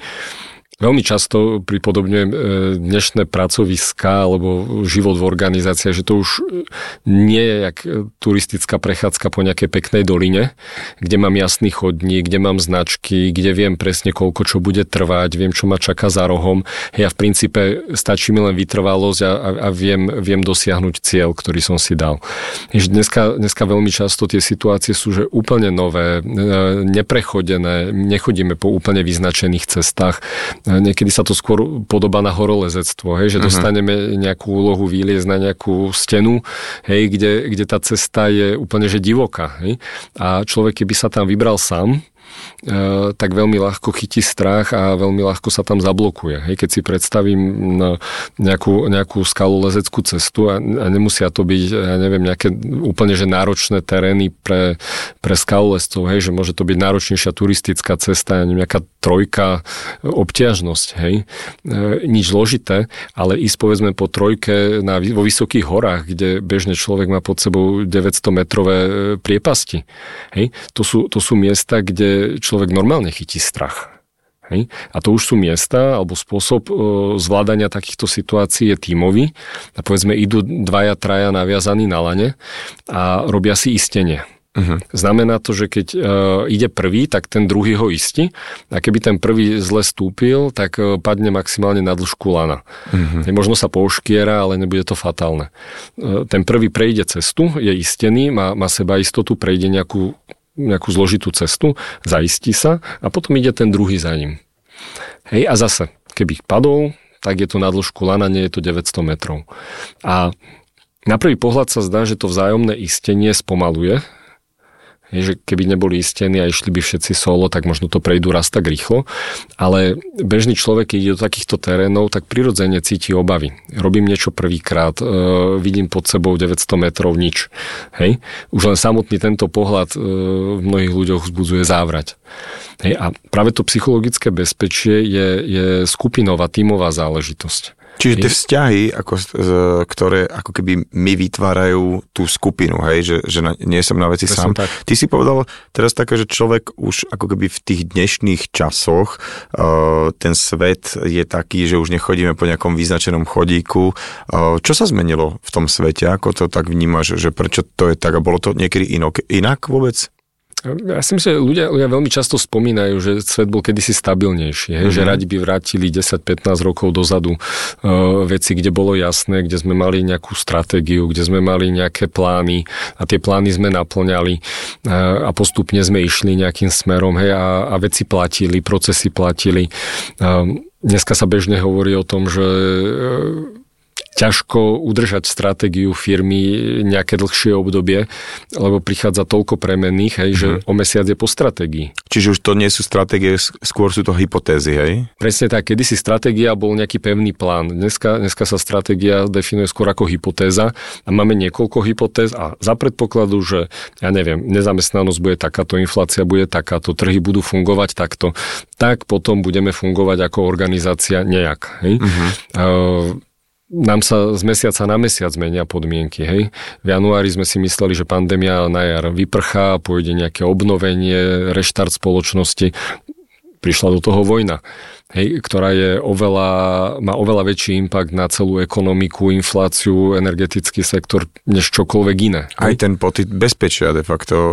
S4: Veľmi často pripodobňujem e, dnešné pracoviska alebo život v organizácii, že to už e, nie je jak e, turistická prechádzka po nejakej peknej doline, kde mám jasný chodník, kde mám značky, kde viem presne koľko čo bude trvať, viem čo ma čaká za rohom. Ja v princípe stačí mi len vytrvalosť a, a, a viem, viem dosiahnuť cieľ, ktorý som si dal. Dneska, dneska veľmi často tie situácie sú že úplne nové, neprechodené, nechodíme po úplne vyznačených cestách niekedy sa to skôr podobá na horolezectvo, hej, že uh-huh. dostaneme nejakú úlohu výliezť na nejakú stenu, hej, kde, kde tá cesta je úplne že divoká. Hej, a človek, keby sa tam vybral sám, tak veľmi ľahko chytí strach a veľmi ľahko sa tam zablokuje. Hej, keď si predstavím nejakú, nejakú skalolezeckú cestu a, a nemusia to byť, ja neviem, nejaké úplne že náročné terény pre, pre skalolezcov, hej, že môže to byť náročnejšia turistická cesta, ja neviem, nejaká trojka obťažnosť, hej, e, nič zložité, ale ísť povedzme po trojke na, vo vysokých horách, kde bežne človek má pod sebou 900 metrové e, priepasti, hej, to sú, to sú miesta, kde človek normálne chytí strach. Hej? A to už sú miesta alebo spôsob e, zvládania takýchto situácií je tímový. A povedzme, idú dvaja, traja naviazaní na lane a robia si istenie. Uh-huh. Znamená to, že keď uh, ide prvý, tak ten druhý ho istí a keby ten prvý zle stúpil, tak uh, padne maximálne na dĺžku lana. Uh-huh. Možno sa pouškiera, ale nebude to fatálne. Uh, ten prvý prejde cestu, je istený, má, má seba istotu, prejde nejakú nejakú zložitú cestu, zaistí sa a potom ide ten druhý za ním. Hej, a zase, keby padol, tak je to na dĺžku lana, nie je to 900 metrov. A na prvý pohľad sa zdá, že to vzájomné istenie spomaluje je, že keby neboli istení a išli by všetci solo, tak možno to prejdú raz tak rýchlo. Ale bežný človek, keď ide do takýchto terénov, tak prirodzene cíti obavy. Robím niečo prvýkrát, e, vidím pod sebou 900 metrov nič. Hej? Už len samotný tento pohľad e, v mnohých ľuďoch vzbudzuje závrať. Hej? A práve to psychologické bezpečie je, je skupinová, tímová záležitosť.
S3: Čiže tie vzťahy, ako, ktoré ako keby my vytvárajú tú skupinu, hej, že, že na, nie som na veci Presne sám. Tak. Ty si povedal teraz také, že človek už ako keby v tých dnešných časoch uh, ten svet je taký, že už nechodíme po nejakom vyznačenom chodíku. Uh, čo sa zmenilo v tom svete? Ako to tak vnímaš, že prečo to je tak a bolo to niekedy inok, inak vôbec?
S4: Ja si myslím, že ľudia, ľudia veľmi často spomínajú, že svet bol kedysi stabilnejší, hej, mm-hmm. že mhm. radi by vrátili 10-15 rokov dozadu uh, veci, kde bolo jasné, kde sme mali nejakú stratégiu, kde sme mali nejaké plány a tie plány sme naplňali uh, a postupne sme išli nejakým smerom hej, a, a veci platili, procesy platili. Uh, dneska sa bežne hovorí o tom, že uh, ťažko udržať stratégiu firmy nejaké dlhšie obdobie, lebo prichádza toľko premenných, hej, mm-hmm. že mhm. o mesiac je po stratégii.
S3: Čiže už to nie sú stratégie, skôr sú to hypotézy, hej?
S4: Presne tak, kedysi stratégia bol nejaký pevný plán. Dneska, dneska sa stratégia definuje skôr ako hypotéza a máme niekoľko hypotéz a za predpokladu, že ja neviem, nezamestnanosť bude takáto, inflácia bude takáto, trhy budú fungovať takto, tak potom budeme fungovať ako organizácia nejak. Hej? Mm-hmm. Uh, nám sa z mesiaca na mesiac menia podmienky. Hej. V januári sme si mysleli, že pandémia na jar vyprchá, pôjde nejaké obnovenie, reštart spoločnosti. Prišla do toho vojna, hej, ktorá je oveľa, má oveľa väčší impact na celú ekonomiku, infláciu, energetický sektor, než čokoľvek iné.
S3: Aj ten pocit bezpečia de facto o,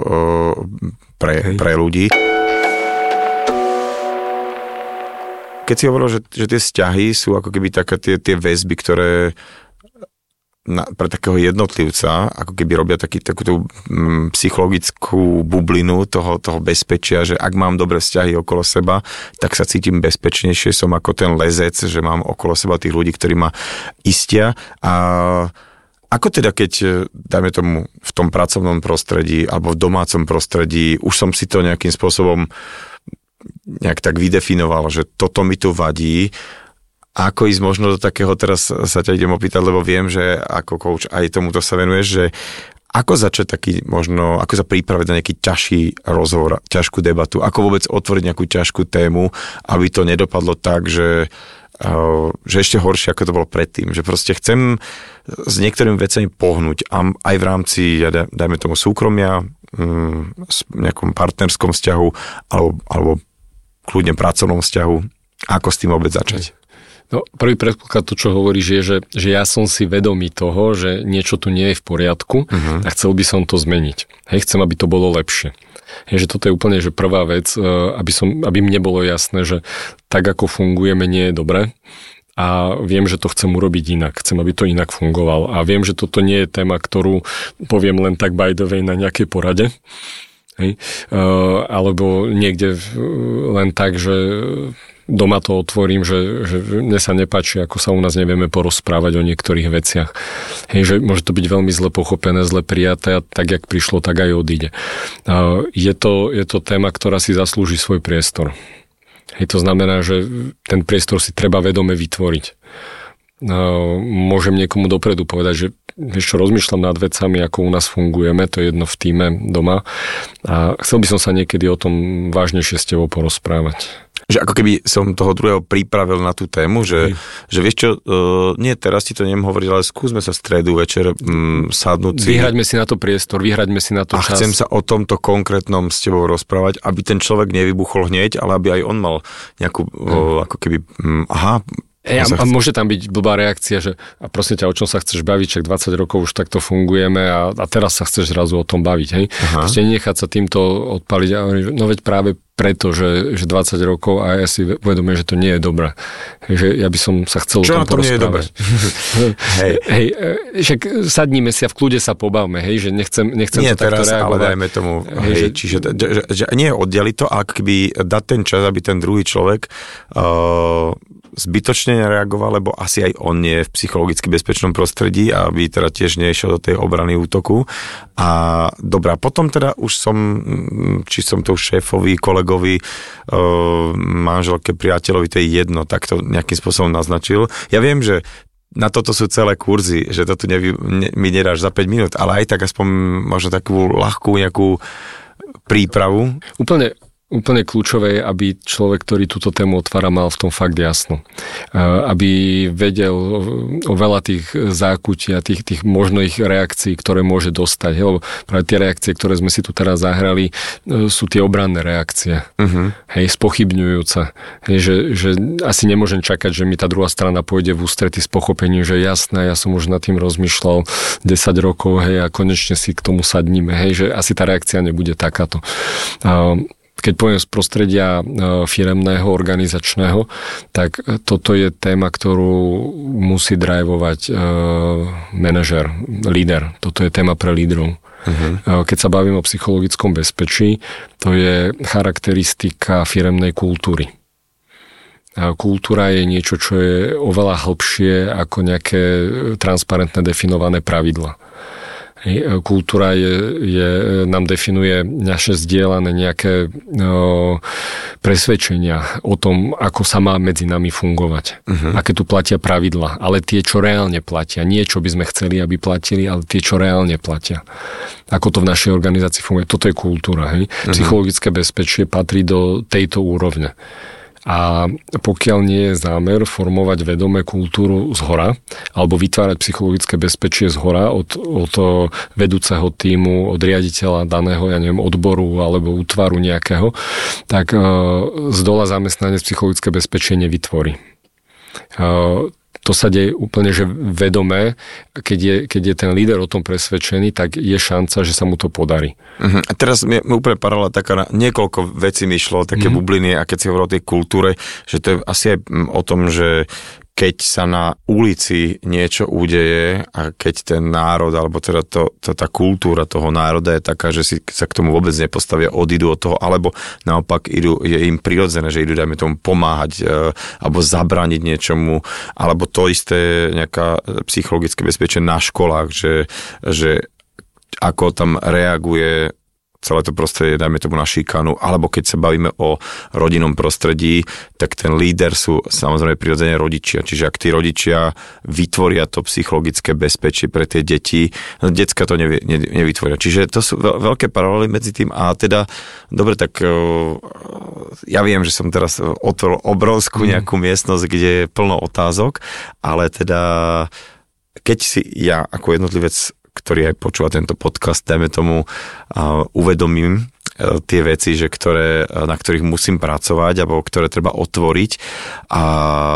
S3: pre, pre ľudí. Keď si hovoril, že, že tie vzťahy sú ako keby také tie, tie väzby, ktoré na, pre takého jednotlivca, ako keby robia taký, takú mm, psychologickú bublinu toho, toho bezpečia, že ak mám dobré vzťahy okolo seba, tak sa cítim bezpečnejšie, som ako ten lezec, že mám okolo seba tých ľudí, ktorí ma istia. A ako teda, keď, dajme tomu, v tom pracovnom prostredí alebo v domácom prostredí, už som si to nejakým spôsobom nejak tak vydefinoval, že toto mi tu vadí, ako ísť možno do takého, teraz sa ťa idem opýtať, lebo viem, že ako coach aj tomuto sa venuješ, že ako začať taký možno, ako sa pripraviť na nejaký ťažší rozhovor, ťažkú debatu, ako vôbec otvoriť nejakú ťažkú tému, aby to nedopadlo tak, že, uh, že ešte horšie, ako to bolo predtým. Že proste chcem s niektorými vecami pohnúť a aj v rámci, ja dajme tomu súkromia, um, nejakom partnerskom vzťahu alebo, alebo kľudne pracovnom vzťahu. Ako s tým vôbec začať?
S4: No, prvý predpoklad to, čo hovoríš, je, že, že ja som si vedomý toho, že niečo tu nie je v poriadku uh-huh. a chcel by som to zmeniť. Hej, chcem, aby to bolo lepšie. Hej, že toto je úplne že prvá vec, e, aby, som, aby mne bolo jasné, že tak, ako fungujeme, nie je dobre a viem, že to chcem urobiť inak. Chcem, aby to inak fungovalo. A viem, že toto nie je téma, ktorú poviem len tak by the way na nejakej porade. Hej? Alebo niekde len tak, že doma to otvorím, že, že mne sa nepáči, ako sa u nás nevieme porozprávať o niektorých veciach. Hej, že môže to byť veľmi zle pochopené, zle prijaté a tak, jak prišlo, tak aj odíde. Je, to, je to téma, ktorá si zaslúži svoj priestor. Hej, to znamená, že ten priestor si treba vedome vytvoriť. Uh, môžem niekomu dopredu povedať, že vieš čo, rozmýšľam nad vecami, ako u nás fungujeme, to je jedno v týme doma a chcel by som sa niekedy o tom vážnejšie s tebou porozprávať.
S3: Že ako keby som toho druhého pripravil na tú tému, že, že vieš čo, uh, nie teraz ti to neviem hovoriť, ale skúsme sa stredu večer um, sadnúť
S4: si. Vyhraďme si na to priestor, vyhraďme si na to
S3: a čas. A chcem sa o tomto konkrétnom s tebou rozprávať, aby ten človek nevybuchol hneď, ale aby aj on mal nejakú, hmm. uh, ako keby, um, aha,
S4: Ej, a, a môže tam byť blbá reakcia, že a prosím ťa, o čom sa chceš baviť, čak 20 rokov už takto fungujeme a, a teraz sa chceš zrazu o tom baviť, hej? Aha. Proste nechať sa týmto odpaliť no veď práve preto, že, že 20 rokov a ja si uvedomujem, že to nie je dobré. Že ja by som sa chcel
S3: Čo
S4: o tom
S3: to nie je dobré?
S4: hej. hej, však sadníme si a v kľude sa pobavme, hej, že nechcem, nechcem
S3: nie
S4: to teraz,
S3: takto reagovať. ale dajme tomu, hej, hej že, čiže že, že, že nie oddeliť to, ak keby dať ten čas, aby ten druhý človek uh, zbytočne nereagoval, lebo asi aj on nie je v psychologicky bezpečnom prostredí, aby teda tiež nešiel do tej obrany útoku. A dobrá, potom teda už som, mm, či som to šéfovi, kolegovi, e, manželke, priateľovi, to je jedno, tak to nejakým spôsobom naznačil. Ja viem, že na toto sú celé kurzy, že to tu nevy, ne, mi nedáš za 5 minút, ale aj tak aspoň možno takú ľahkú nejakú prípravu.
S4: Úplne úplne kľúčové je, aby človek, ktorý túto tému otvára, mal v tom fakt jasno. Aby vedel o veľa tých zákutí a tých, tých možných reakcií, ktoré môže dostať. Lebo práve tie reakcie, ktoré sme si tu teraz zahrali, e, sú tie obranné reakcie. Uh-huh. Hej, spochybňujúce. Hej, že, že asi nemôžem čakať, že mi tá druhá strana pôjde v ústrety s pochopením, že jasné, ja som už nad tým rozmýšľal 10 rokov, hej, a konečne si k tomu sadníme. Hej, že asi tá reakcia nebude takáto keď poviem z prostredia e, firemného, organizačného, tak toto je téma, ktorú musí drivovať uh, manažer, líder. Toto je téma pre lídrov. Uh-huh. Keď sa bavím o psychologickom bezpečí, to je charakteristika firemnej kultúry. Kultúra je niečo, čo je oveľa hlbšie ako nejaké transparentné definované pravidla. E, kultúra je, je, nám definuje naše zdieľané nejaké no, presvedčenia o tom, ako sa má medzi nami fungovať. Uh-huh. Aké tu platia pravidla, ale tie, čo reálne platia. Nie, čo by sme chceli, aby platili, ale tie, čo reálne platia. Ako to v našej organizácii funguje. Toto je kultúra. Hej? Uh-huh. Psychologické bezpečie patrí do tejto úrovne. A pokiaľ nie je zámer formovať vedomé kultúru z hora, alebo vytvárať psychologické bezpečie z hora od, od vedúceho týmu, od riaditeľa daného, ja neviem, odboru alebo útvaru nejakého, tak z dola zamestnanie psychologické bezpečie nevytvorí to sa deje úplne, že vedomé, keď je, keď je ten líder o tom presvedčený, tak je šanca, že sa mu to podarí.
S3: Uh-huh. A teraz mi úplne parola taká, niekoľko vecí mi šlo, také uh-huh. bubliny, a keď si hovoril o tej kultúre, že to je asi aj o tom, že keď sa na ulici niečo udeje a keď ten národ, alebo teda to, to, tá kultúra toho národa je taká, že si sa k tomu vôbec nepostavia, odídu od toho, alebo naopak idú, je im prirodzené, že idú, dajme tomu, pomáhať e, alebo zabrániť niečomu, alebo to isté nejaká psychologické bezpečie na školách, že, že ako tam reaguje celé to prostredie, dajme tomu na šikanu, alebo keď sa bavíme o rodinnom prostredí, tak ten líder sú samozrejme prirodzene rodičia. Čiže ak tí rodičia vytvoria to psychologické bezpečie pre tie deti, no decka to nevie, ne, nevytvoria. Čiže to sú veľké paralely medzi tým a teda, dobre, tak ja viem, že som teraz otvoril obrovskú mhm. nejakú miestnosť, kde je plno otázok, ale teda keď si ja ako jednotlivec ktorý aj počúva tento podcast, dajme tomu, uvedomím uh, tie veci, že ktoré, uh, na ktorých musím pracovať alebo ktoré treba otvoriť a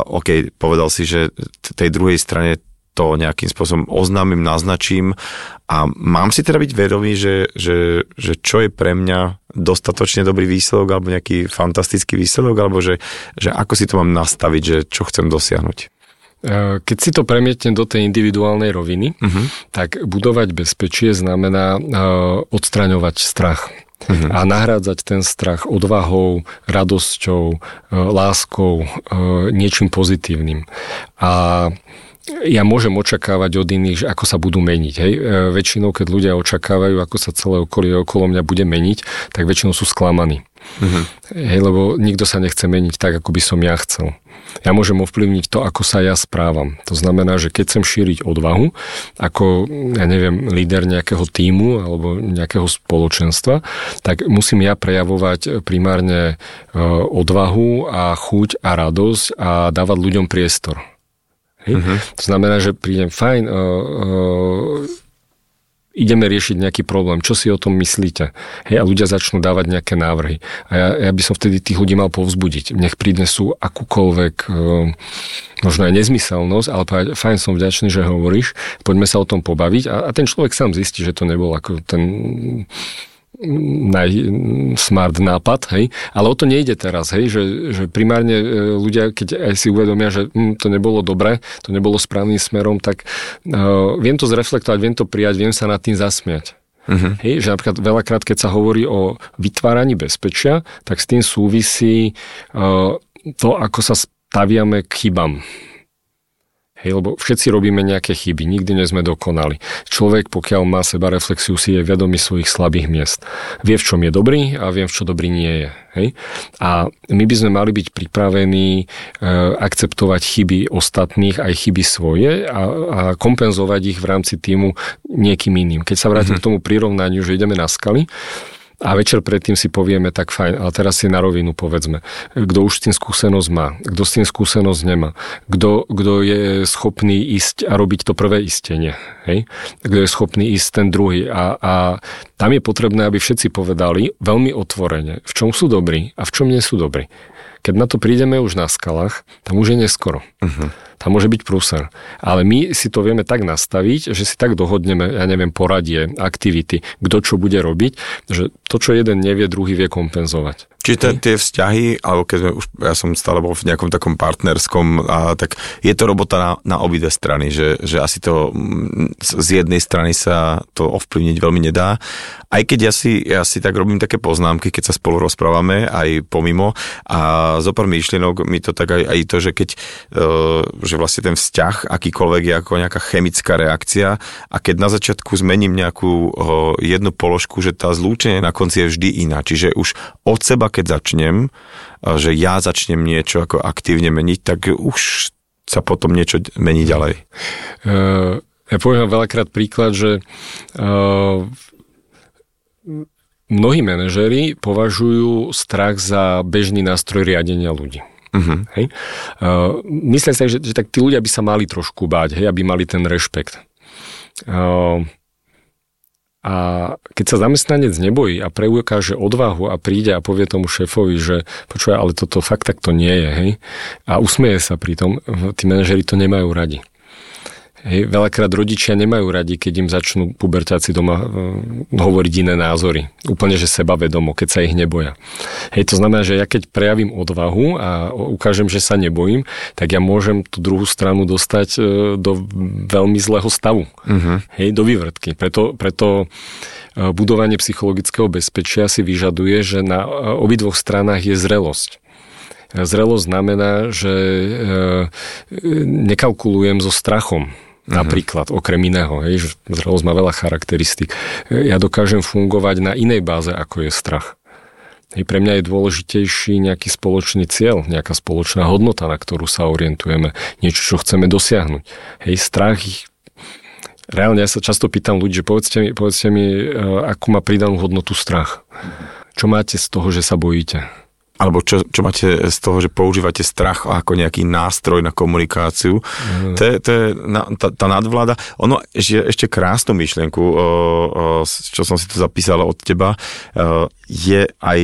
S3: OK, povedal si, že tej druhej strane to nejakým spôsobom oznámim, naznačím a mám si teda byť vedomý, že, že, že čo je pre mňa dostatočne dobrý výsledok alebo nejaký fantastický výsledok, alebo že, že ako si to mám nastaviť, že čo chcem dosiahnuť.
S4: E, keď si to premietne do tej individuálnej roviny, uh-huh. tak budovať bezpečie znamená uh, odstraňovať strach. Uh-huh. A nahrádzať ten strach odvahou, radosťou, uh, láskou, niečím pozitívnym. A ja môžem očakávať od iných, že ako sa budú meniť. Hej? E, väčšinou, keď ľudia očakávajú, ako sa celé okolie okolo mňa bude meniť, tak väčšinou sú sklamaní. Uh-huh. Hej, lebo nikto sa nechce meniť tak, ako by som ja chcel. Ja môžem ovplyvniť to, ako sa ja správam. To znamená, že keď chcem šíriť odvahu, ako, ja neviem, líder nejakého týmu alebo nejakého spoločenstva, tak musím ja prejavovať primárne e, odvahu a chuť a radosť a dávať ľuďom priestor. Hej? Uh-huh. To znamená, že prídem, fajn, uh, uh, ideme riešiť nejaký problém, čo si o tom myslíte? Hej, a ľudia začnú dávať nejaké návrhy. A ja, ja by som vtedy tých ľudí mal povzbudiť. Nech prinesú akúkoľvek, e, možno aj nezmyselnosť, ale povedať, fajn, som vďačný, že hovoríš, poďme sa o tom pobaviť. A, a ten človek sám zistí, že to nebol ako ten smart nápad, hej, ale o to nejde teraz, hej, že, že primárne e, ľudia, keď aj si uvedomia, že hm, to nebolo dobre, to nebolo správnym smerom, tak uh, viem to zreflektovať, viem to prijať, viem sa nad tým zasmiať. Uh-huh. Hej, že napríklad veľakrát, keď sa hovorí o vytváraní bezpečia, tak s tým súvisí uh, to, ako sa staviame k chybám. Hej, lebo všetci robíme nejaké chyby, nikdy nie sme dokonali. Človek, pokiaľ má seba reflexiu, si je vedomý svojich slabých miest. Vie, v čom je dobrý a vie, v čo dobrý nie je. Hej? A my by sme mali byť pripravení e, akceptovať chyby ostatných, aj chyby svoje a, a kompenzovať ich v rámci týmu niekým iným. Keď sa vrátim mm-hmm. k tomu prirovnaniu, že ideme na skaly, a večer predtým si povieme, tak fajn, ale teraz si na rovinu povedzme, kto už s tým skúsenosť má, kto s tým skúsenosť nemá, kto, je schopný ísť a robiť to prvé istenie, kto je schopný ísť ten druhý a, a tam je potrebné, aby všetci povedali veľmi otvorene, v čom sú dobrí a v čom nie sú dobrí. Keď na to prídeme už na skalách, tam už je neskoro. Uh-huh. Tam môže byť prúser. Ale my si to vieme tak nastaviť, že si tak dohodneme, ja neviem, poradie, aktivity, kto čo bude robiť, že to, čo jeden nevie, druhý vie kompenzovať.
S3: Čiže tie vzťahy, alebo keď sme už, ja som stále bol v nejakom takom partnerskom, a, tak je to robota na, na obidve strany, že, že asi to mm, z jednej strany sa to ovplyvniť veľmi nedá. Aj keď ja si, ja si tak robím také poznámky, keď sa spolu rozprávame, aj pomimo a zo pár myšlienok mi to tak aj, aj to, že keď, e, že vlastne ten vzťah akýkoľvek je ako nejaká chemická reakcia a keď na začiatku zmením nejakú e, jednu položku, že tá zlúčenie na konci je vždy iná. Čiže už od seba, keď začnem, že ja začnem niečo ako aktívne meniť, tak už sa potom niečo mení ďalej.
S4: Uh, ja poviem veľakrát príklad, že uh, mnohí manažéri považujú strach za bežný nástroj riadenia ľudí. Uh-huh. Hej? Uh, myslím si, že, že tak tí ľudia by sa mali trošku báť, hej, aby mali ten rešpekt. Uh, a keď sa zamestnanec nebojí a preukáže odvahu a príde a povie tomu šéfovi, že počuje, ale toto fakt takto nie je, hej, a usmeje sa pri tom, tí manažeri to nemajú radi. Hej, veľakrát rodičia nemajú radi, keď im začnú pubertáci doma uh, hovoriť iné názory. Úplne, že sebavedomo, keď sa ich neboja. Hej, to znamená, že ja keď prejavím odvahu a ukážem, že sa nebojím, tak ja môžem tú druhú stranu dostať uh, do veľmi zlého stavu. Uh-huh. Hej, do vývrtky. Preto, preto uh, budovanie psychologického bezpečia si vyžaduje, že na obidvoch stranách je zrelosť. Zrelosť znamená, že nekalkulujem so strachom Napríklad, okrem iného, hej, že zrelosť má veľa charakteristík. Ja dokážem fungovať na inej báze, ako je strach. Hej, pre mňa je dôležitejší nejaký spoločný cieľ, nejaká spoločná hodnota, na ktorú sa orientujeme, niečo, čo chceme dosiahnuť. Hej, strach Reálne ja sa často pýtam ľudí, že povedzte mi, povedzte mi, e, akú má pridanú hodnotu strach. Čo máte z toho, že sa bojíte?
S3: Alebo čo, čo máte z toho, že používate strach ako nejaký nástroj na komunikáciu. Mm. To je, to je tá, tá nadvláda. Ono ešte, ešte krásnu myšlienku, o, o, čo som si tu zapísal od teba, o, je aj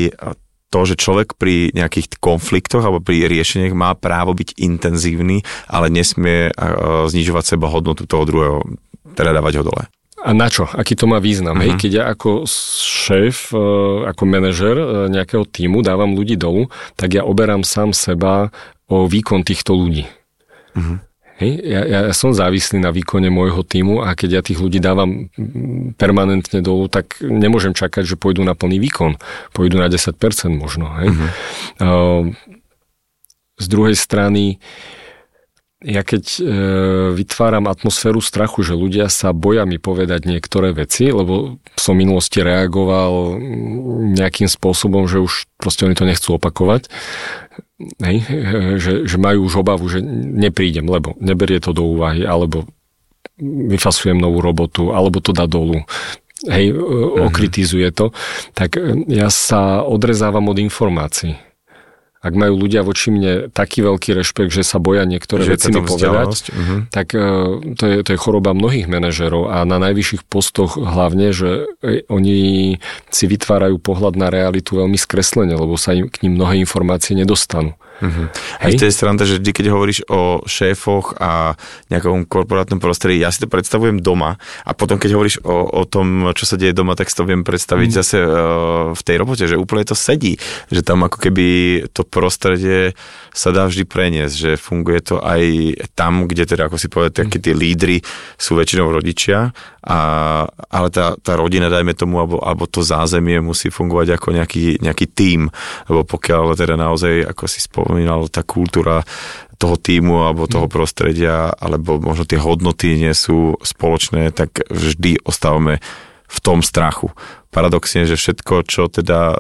S3: to, že človek pri nejakých konfliktoch alebo pri riešeniach má právo byť intenzívny, ale nesmie znižovať seba hodnotu toho druhého, teda dávať ho dole.
S4: A na čo? Aký to má význam? Uh-huh. Hej? Mhm. Keď ja ako šéf, e, ako manažer e, nejakého týmu dávam ľudí dolu, tak ja oberám sám seba o výkon týchto ľudí. Uh-huh. Hej? Ja, ja, ja som závislý na výkone môjho týmu a keď ja tých ľudí dávam permanentne dolu, tak nemôžem čakať, že pôjdu na plný výkon. Pôjdu na 10% možno. Hej? Uh-huh. Uh, z druhej strany, uh, ja keď e, vytváram atmosféru strachu, že ľudia sa boja mi povedať niektoré veci, lebo som v minulosti reagoval nejakým spôsobom, že už proste oni to nechcú opakovať, hej, e, že, že majú už obavu, že neprídem, lebo neberie to do úvahy, alebo vyfasujem novú robotu, alebo to dá dolu. Hej, mhm. okritizuje to, tak e, ja sa odrezávam od informácií ak majú ľudia voči mne taký veľký rešpekt, že sa boja niektoré že veci mi povedať, uh-huh. tak uh, to, je, to je choroba mnohých manažerov a na najvyšších postoch hlavne, že e, oni si vytvárajú pohľad na realitu veľmi skreslene, lebo sa im k ním mnohé informácie nedostanú.
S3: Uh-huh. Hej? to je strana, že vždy, keď hovoríš o šéfoch a nejakom korporátnom prostredí, ja si to predstavujem doma a potom, keď hovoríš o, o tom, čo sa deje doma, tak si to viem predstaviť uh-huh. zase uh, v tej robote, že úplne to sedí, že tam ako keby to prostredie sa dá vždy preniesť, že funguje to aj tam, kde teda, ako si povedal, uh-huh. tí lídry sú väčšinou rodičia, a, ale tá, tá rodina, dajme tomu, alebo, alebo to zázemie musí fungovať ako nejaký, nejaký tím, lebo pokiaľ teda naozaj, ako si spolu spomínal, tá kultúra toho týmu alebo toho mm. prostredia, alebo možno tie hodnoty nie sú spoločné, tak vždy ostávame v tom strachu. Paradoxne, že všetko, čo teda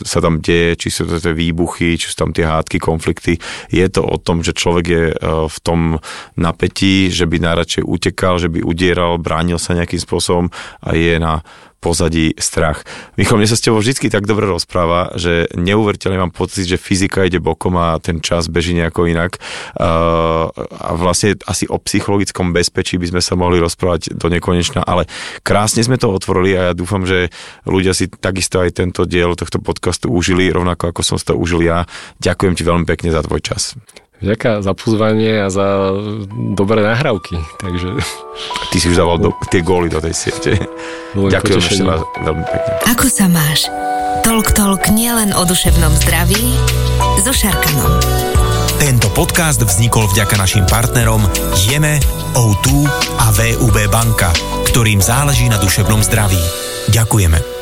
S3: sa tam deje, či sú to tie výbuchy, či sú tam tie hádky, konflikty, je to o tom, že človek je e, v tom napätí, že by najradšej utekal, že by udieral, bránil sa nejakým spôsobom a je na pozadí strach. Michal, mne sa s tebou vždy tak dobre rozpráva, že neuveriteľne mám pocit, že fyzika ide bokom a ten čas beží nejako inak. Uh, a vlastne asi o psychologickom bezpečí by sme sa mohli rozprávať do nekonečna, ale krásne sme to otvorili a ja dúfam, že ľudia si takisto aj tento diel tohto podcastu užili, rovnako ako som si to užil ja. Ďakujem ti veľmi pekne za tvoj čas.
S4: Ďakujem za pozvanie a za dobré nahrávky. Takže...
S3: Ty si už dával do, tie góly do tej siete. Ďakujem ešte raz veľmi pekne.
S1: Ako sa máš? Tolk Tolk nielen o duševnom zdraví so Šarkanom.
S2: Tento podcast vznikol vďaka našim partnerom Jeme, O2 a VUB banka, ktorým záleží na duševnom zdraví. Ďakujeme.